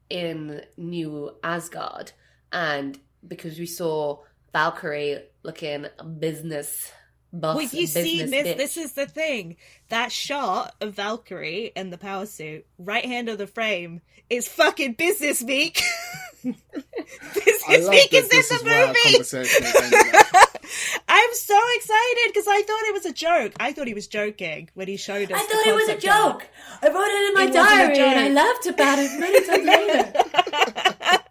in New Asgard, and because we saw Valkyrie looking business boss, Well, you see, business this, bitch. this is the thing. That shot of Valkyrie in the power suit, right hand of the frame, is fucking business Miek. I business love Miek that is this in is the where movie. conversation is ending up. I'm so excited because I thought it was a joke. I thought he was joking when he showed us. I thought it was a concept art. joke. I wrote it in my It diary, and I joke. laughed about it many times later.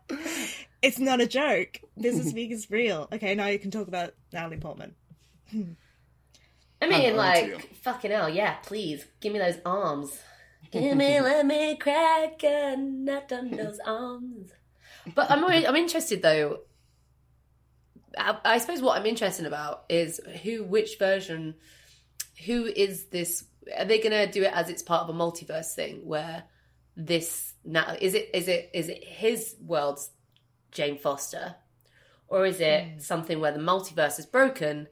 It's not a joke. Business Miek is real. Okay, now you can talk about Natalie Portman. I mean, like, fucking hell, yeah, please, give me those arms. Give me, let me crack a nut on those arms. But I'm already, I'm interested though. I, I suppose what I'm interested about is who, which version, who is this? Are they going to do it as it's part of a multiverse thing where this now is it is it is it his world's Jane Foster, or is it something where the multiverse is broken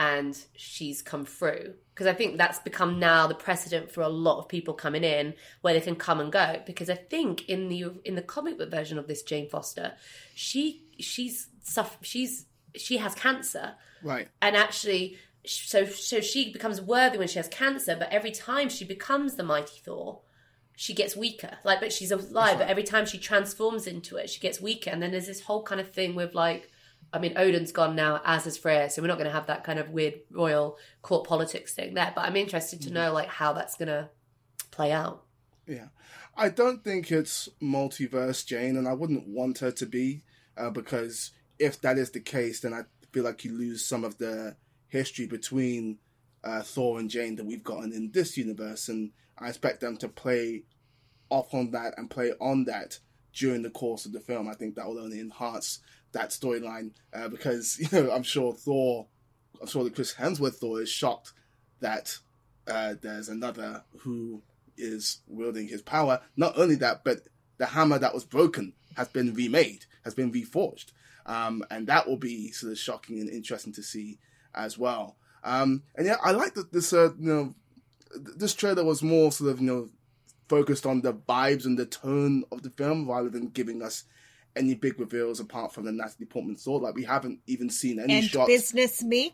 and she's come through? Because I think that's become now the precedent for a lot of people coming in where they can come and go. Because I think in the in the comic book version of this Jane Foster, she she's she's she has cancer Right. and actually so so she becomes worthy when she has cancer but every time she becomes the mighty thor she gets weaker like but she's alive but every time she transforms into it she gets weaker and then there's this whole kind of thing with like i mean odin's gone now as is freya so we're not going to have that kind of weird royal court politics thing there but i'm interested to know like how that's going to play out Yeah. I don't think it's multiverse Jane, and I wouldn't want her to be, uh, because if that is the case, then I feel like you lose some of the history between uh, Thor and Jane that we've gotten in this universe, and I expect them to play off on that and play on that during the course of the film. I think that will only enhance that storyline uh, because you know I'm sure Thor, I'm sure that Chris Hemsworth Thor is shocked that uh, there's another who is wielding his power. Not only that, but the hammer that was broken has been remade, has been reforged, um, and that will be sort of shocking and interesting to see as well. Um, and yeah, I like that this uh, you know this trailer was more sort of you know focused on the vibes and the tone of the film rather than giving us any big reveals apart from the Natalie Portman sword. Like we haven't even seen any and shots. business Miek.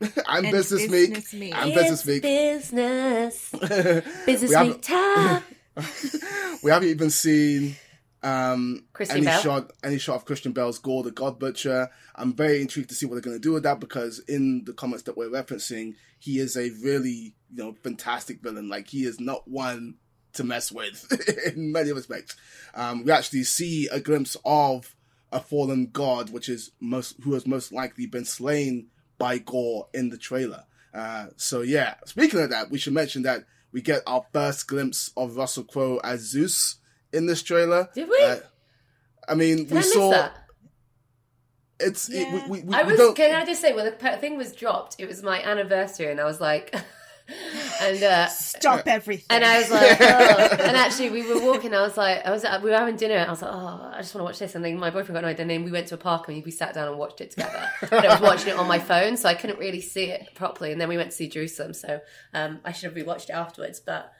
I'm and business, business Miek. Miek. I'm It's business Miek. business business We haven't- time we haven't even seen um, any Bale? shot any shot of Christian Bale's Gorr the God Butcher. I'm very intrigued to see what they're going to do with that because in the comments that we're referencing, he is a really you know fantastic villain. Like he is not one to mess with in many respects. Um, we actually see a glimpse of a fallen god, which is most who has most likely been slain by Gorr in the trailer. Uh, so yeah, speaking of that, we should mention that we get our first glimpse of Russell Crowe as Zeus in this trailer. Did we? Uh, I mean, Did we I saw that? it's it, we, we, we, I was. Can I just say when the thing was dropped, it was my anniversary, and I was like, and uh, Stop everything. and I was like, oh. and actually we were walking. I was like, I was we were having dinner. And I was like, oh, I just want to watch this. And then my boyfriend got annoyed, and then we went to a park and we sat down and watched it together. But I was watching it on my phone, so I couldn't really see it properly. And then we went to see Jerusalem, so um, I should have rewatched it afterwards. But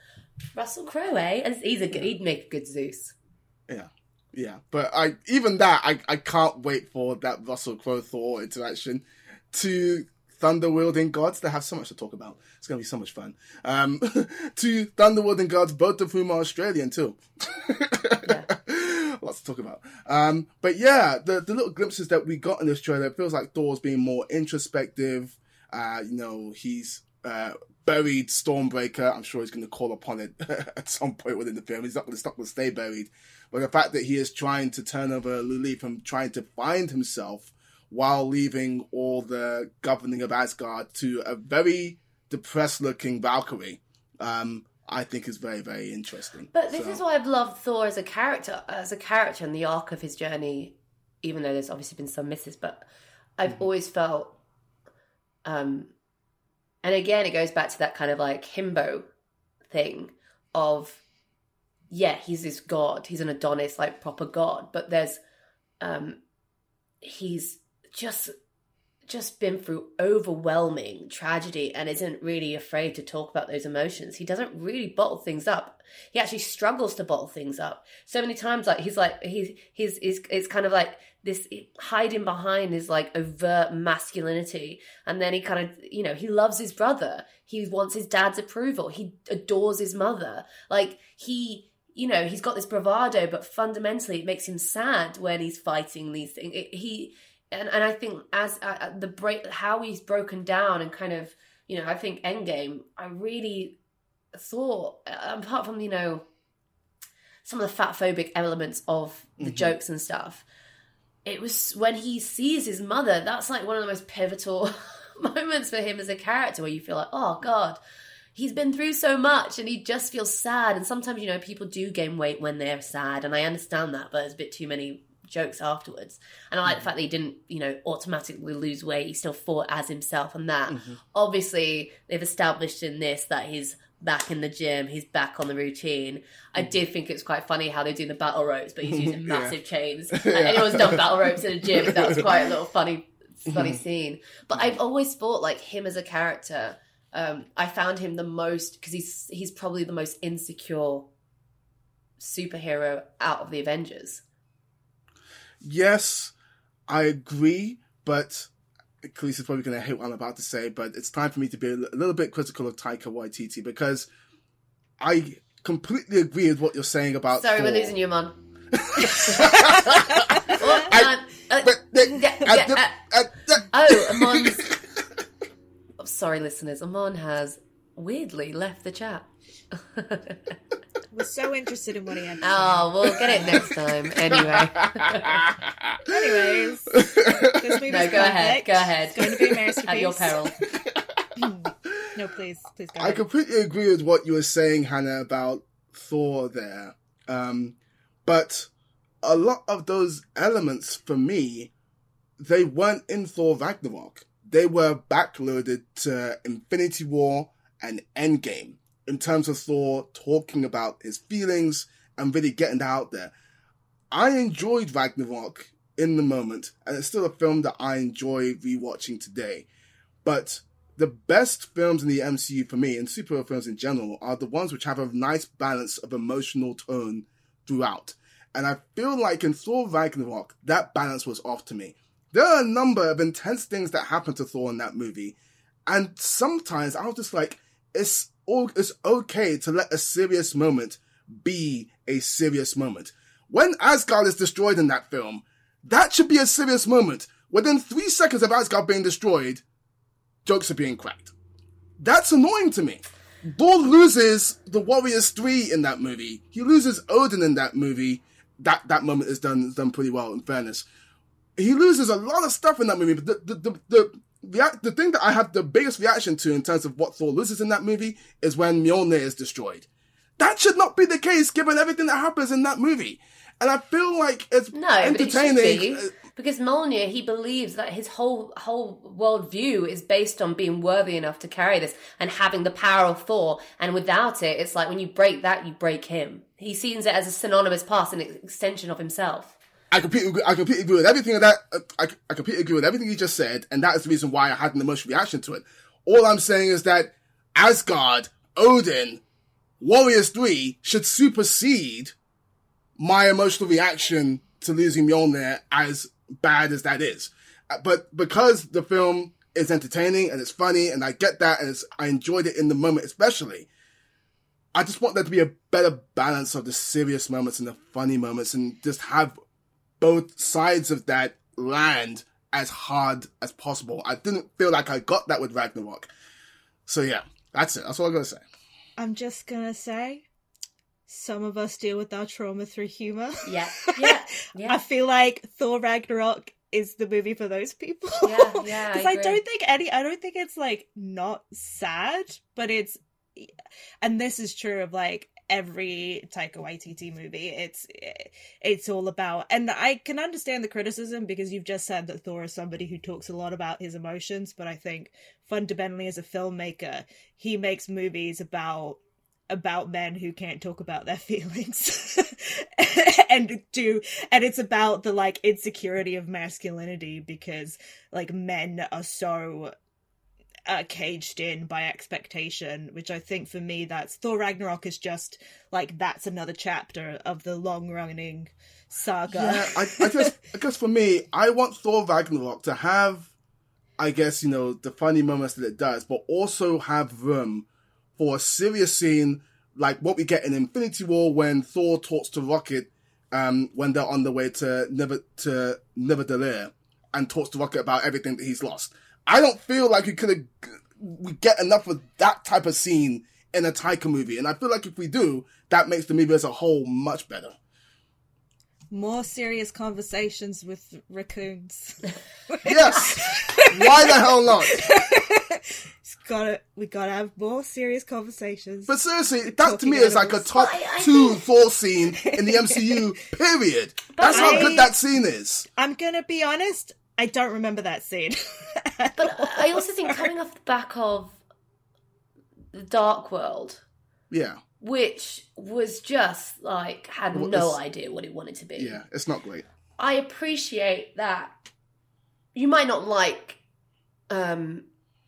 Russell Crowe, eh? And he's a good. He'd make a good Zeus. Yeah, yeah, but I even that I I can't wait for that Russell Crowe Thor interaction to thunder wielding gods. They have so much to talk about. It's gonna be so much fun. Um, to thunder wielding gods, both of whom are Australian too. Lots to talk about. Um, but yeah, the the little glimpses that we got in this trailer, it feels like Thor's being more introspective. Uh, you know, he's uh, buried Stormbreaker. I'm sure he's going to call upon it at some point within the film. He's not going to stop to stay buried. But the fact that he is trying to turn over a new leaf and trying to find himself while leaving all the governing of Asgard to a very depressed looking Valkyrie, um, I think is very, very interesting. But this So- is why I've loved Thor as a character, as a character, and the arc of his journey. Even though there's obviously been some misses, but I've always felt, um, and again, it goes back to that kind of like himbo thing of yeah, he's this god. He's an Adonis, like proper god. But there's, um, he's just just been through overwhelming tragedy and isn't really afraid to talk about those emotions. He doesn't really bottle things up. He actually struggles to bottle things up. So many times, like he's like he's he's, he's it's kind of like this hiding behind his like overt masculinity, and then he kind of you know he loves his brother. He wants his dad's approval. He adores his mother. Like he you know he's got this bravado, but fundamentally it makes him sad when he's fighting these things. It, he and and I think as uh, the break how he's broken down and kind of you know I think Endgame I really thought uh, apart from you know some of the fat phobic elements of the Mm-hmm. jokes and stuff it was when he sees his mother that's like one of the most pivotal moments for him as a character where you feel like oh god he's been through so much and he just feels sad and sometimes you know people do gain weight when they're sad and i understand that but there's a bit too many jokes afterwards. And i like the fact that he didn't you know automatically lose weight. He still fought as himself and that. Obviously they've established in this that he's back in the gym. He's back on the routine. I did think it's quite funny how they're doing the battle ropes but he's using Yeah. massive chains. And anyone's done battle ropes in a gym. That was quite a little funny funny Mhm. scene. But i've always thought like him as a character um i found him the most because he's he's probably the most insecure superhero out of the avengers Yes, I agree, but Clarisse is probably going to hate what I'm about to say, but it's time for me to be a little bit critical of Taika Waititi because I completely agree with what you're saying about. sorry Thor. we're losing you man uh, uh, oh, man. Yeah, yeah, amon's I'm sorry listeners amon has weirdly left the chat Was so interested in what he had. to oh we'll get it next time anyway. Anyways, this movie's no go ahead go ahead It's going to be a masterpiece. at your peril no, please, please go I ahead. completely agree with what you were saying, Hannah, about Thor there. Um, but a lot of those elements for me, they weren't in Thor Ragnarok. They were backloaded to Infinity War and Endgame in terms of Thor talking about his feelings and really getting out there. I enjoyed Ragnarok in the moment, and it's still a film that I enjoy rewatching today. But the best films in the MCU for me, and superhero films in general, are the ones which have a nice balance of emotional tone throughout. And I feel like in Thor Ragnarok, that balance was off to me. There are a number of intense things that happen to Thor in that movie, and sometimes I was just like, it's it's okay to let a serious moment be a serious moment. When Asgard is destroyed in that film, that should be a serious moment. Within three seconds of Asgard being destroyed, jokes are being cracked. That's annoying to me. Thor loses the Warriors 3 in that movie. He loses Odin in that movie. That that moment is done is done pretty well in fairness. He loses a lot of stuff in that movie, but the the the, the, the thing that I have the biggest reaction to in terms of what Thor loses in that movie is when Mjolnir is destroyed. That should not be the case given everything that happens in that movie. And I feel like it's No, but it should entertaining. be uh, because Mjolnir, he believes that his whole whole worldview is based on being worthy enough to carry this and having the power of Thor. And without it, it's like when you break that, you break him. He sees it as a synonymous past, an extension of himself. I completely I completely agree with everything that I, I completely agree with everything you just said, and that is the reason why I had an emotional reaction to it. All I'm saying is that Asgard, Odin, Warriors Three should supersede my emotional reaction to losing Mjolnir, as bad as that is. Uh, But because the film is entertaining and it's funny, and I get that, and I enjoyed it in the moment, especially. I just want there to be a better balance of the serious moments and the funny moments, and just have both sides of that land as hard as possible. I didn't feel like I got that with Ragnarok. So yeah, that's it. That's all I gotta say. I'm just gonna say, some of us deal with our trauma through humor. Yeah, yeah, yeah. I feel like Thor Ragnarok is the movie for those people. Yeah, yeah, I Because I, agree. don't think any, I don't think it's like not sad, but it's, and this is true of like every Taika Waititi movie. It's, it's all about, and I can understand the criticism because you've just said that Thor is somebody who talks a lot about his emotions, but I think fundamentally as a filmmaker, he makes movies about about men who can't talk about their feelings and do and it's about the like insecurity of masculinity because like men are so uh, caged in by expectation which i think for me that's thor ragnarok is just like that's another chapter of the long running saga Yeah, I, I guess I guess for me, I want Thor Ragnarok to have, I guess you know, the funny moments that it does, but also have room for a serious scene like what we get in Infinity War when Thor talks to Rocket, um, when they're on the way to Never to Nidavellir, and talks to Rocket about everything that he's lost. I don't feel like we could we get enough of that type of scene in a Taika movie, and I feel like if we do, that makes the movie as a whole much better. more serious conversations with raccoons Yes. Why the hell not? It's gotta we gotta have more serious conversations But seriously, that to Talking me is like a animals. top two Thor scene in the MCU. Period. That's how good that scene is. i'm gonna be honest i don't remember that scene But I also think coming off the back of the Dark World, Yeah, which was just like had Well, no idea what it wanted to be. yeah, it's not great. I appreciate that you might not like um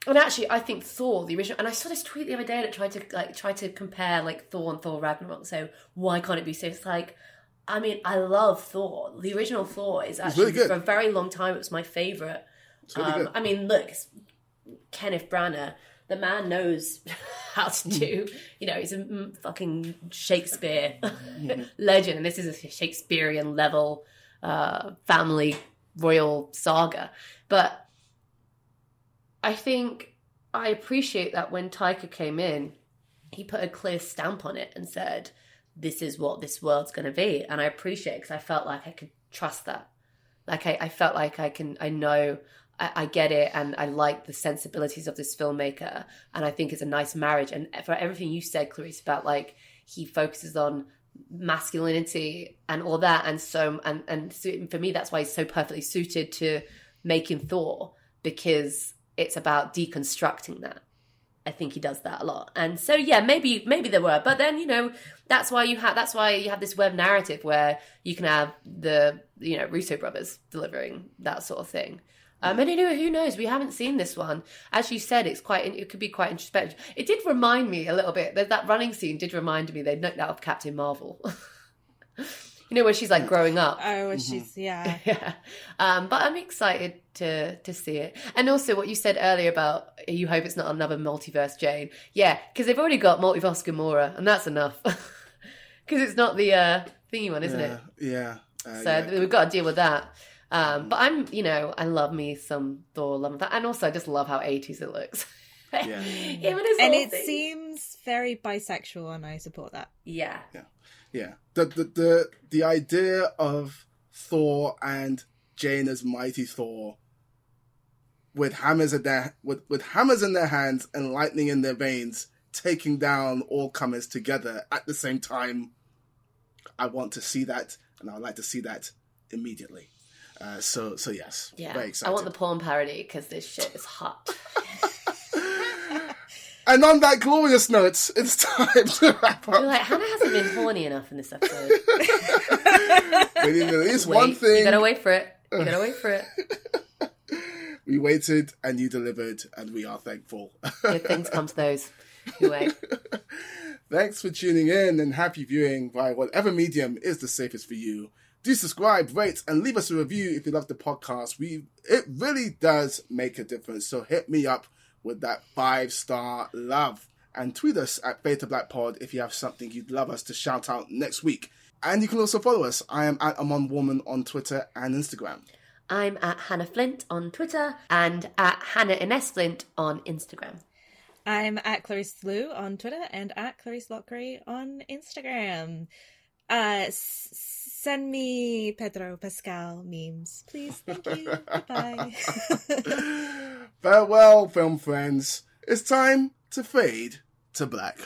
and actually I think Thor, the original and I saw this tweet the other day that tried to like try to compare like Thor and Thor Ragnarok. So why can't it be so it's like I mean, I love Thor. The original Thor is actually really good. for a very long time it was my favourite. It's really um, good. I mean, look, Kenneth Branagh, the man knows how to do. You know, he's a mm, fucking Shakespeare legend, and this is a Shakespearean level uh, family royal saga. But I think I appreciate that when Taika came in, he put a clear stamp on it and said, "This is what this world's going to be," and I appreciate because I felt like I could trust that. Like I, I felt like I can, I know, I, I get it, and I like the sensibilities of this filmmaker, and I think it's a nice marriage. And for everything you said, Clarisse, about like he focuses on masculinity and all that, and so and and so for me, that's why he's so perfectly suited to making Thor because it's about deconstructing that. I think he does that a lot. And so yeah, maybe maybe there were, but then you know that's why you have that's why you have this web narrative where you can have the you know Russo brothers delivering that sort of thing. Um, and you who knows? We haven't seen this one. As you said, it's quite it could be quite introspective. It did remind me a little bit. That that running scene did remind me. They knocked out of Captain Marvel. you know where she's like growing up. oh and she's yeah yeah. Um, but I'm excited to to see it. And also what you said earlier about you hope it's not another multiverse Jane. Yeah, because they've already got multiverse Gamora, and that's enough. Because it's not the uh, thingy one, isn't yeah, it? Yeah. Uh, So yeah. we've got to deal with that. Um, but I'm, you know, I love me some Thor, love that, and also I just love how 80s it looks. Yeah. Him and and it thing. seems very bisexual and i support that yeah. Yeah. The, the the the idea of Thor and Jane as mighty Thor with hammers in their with, with hammers in their hands and lightning in their veins, taking down all comers together at the same time. I want to see that, and I would like to see that immediately. Uh, so so yes, Yeah. very I want the porn parody because this shit is hot. And on that glorious note, it's time to wrap up. You're like, Hannah hasn't been horny enough in this episode. We need at least Wait, one thing. You gotta wait for it. You gotta wait for it. We waited and you delivered, and we are thankful. Good things come to those who wait. Thanks for tuning in and happy viewing by whatever medium is the safest for you. Do subscribe, rate, and leave us a review if you love the podcast. We it really does make a difference. So hit me up with that five star love and tweet us at Fade to Black Pod if you have something you'd love us to shout out next week. And you can also follow us. I am at Amon Warmann on Twitter and Instagram. I'm at Hannah Flint on Twitter and at Hannah Ines Flint on Instagram. I'm at Clarisse Lou on Twitter and at Clarisse Loughrey on Instagram. Uh, s- send me Pedro Pascal memes, please. Thank you. Bye. Farewell, film friends. It's time to fade to black.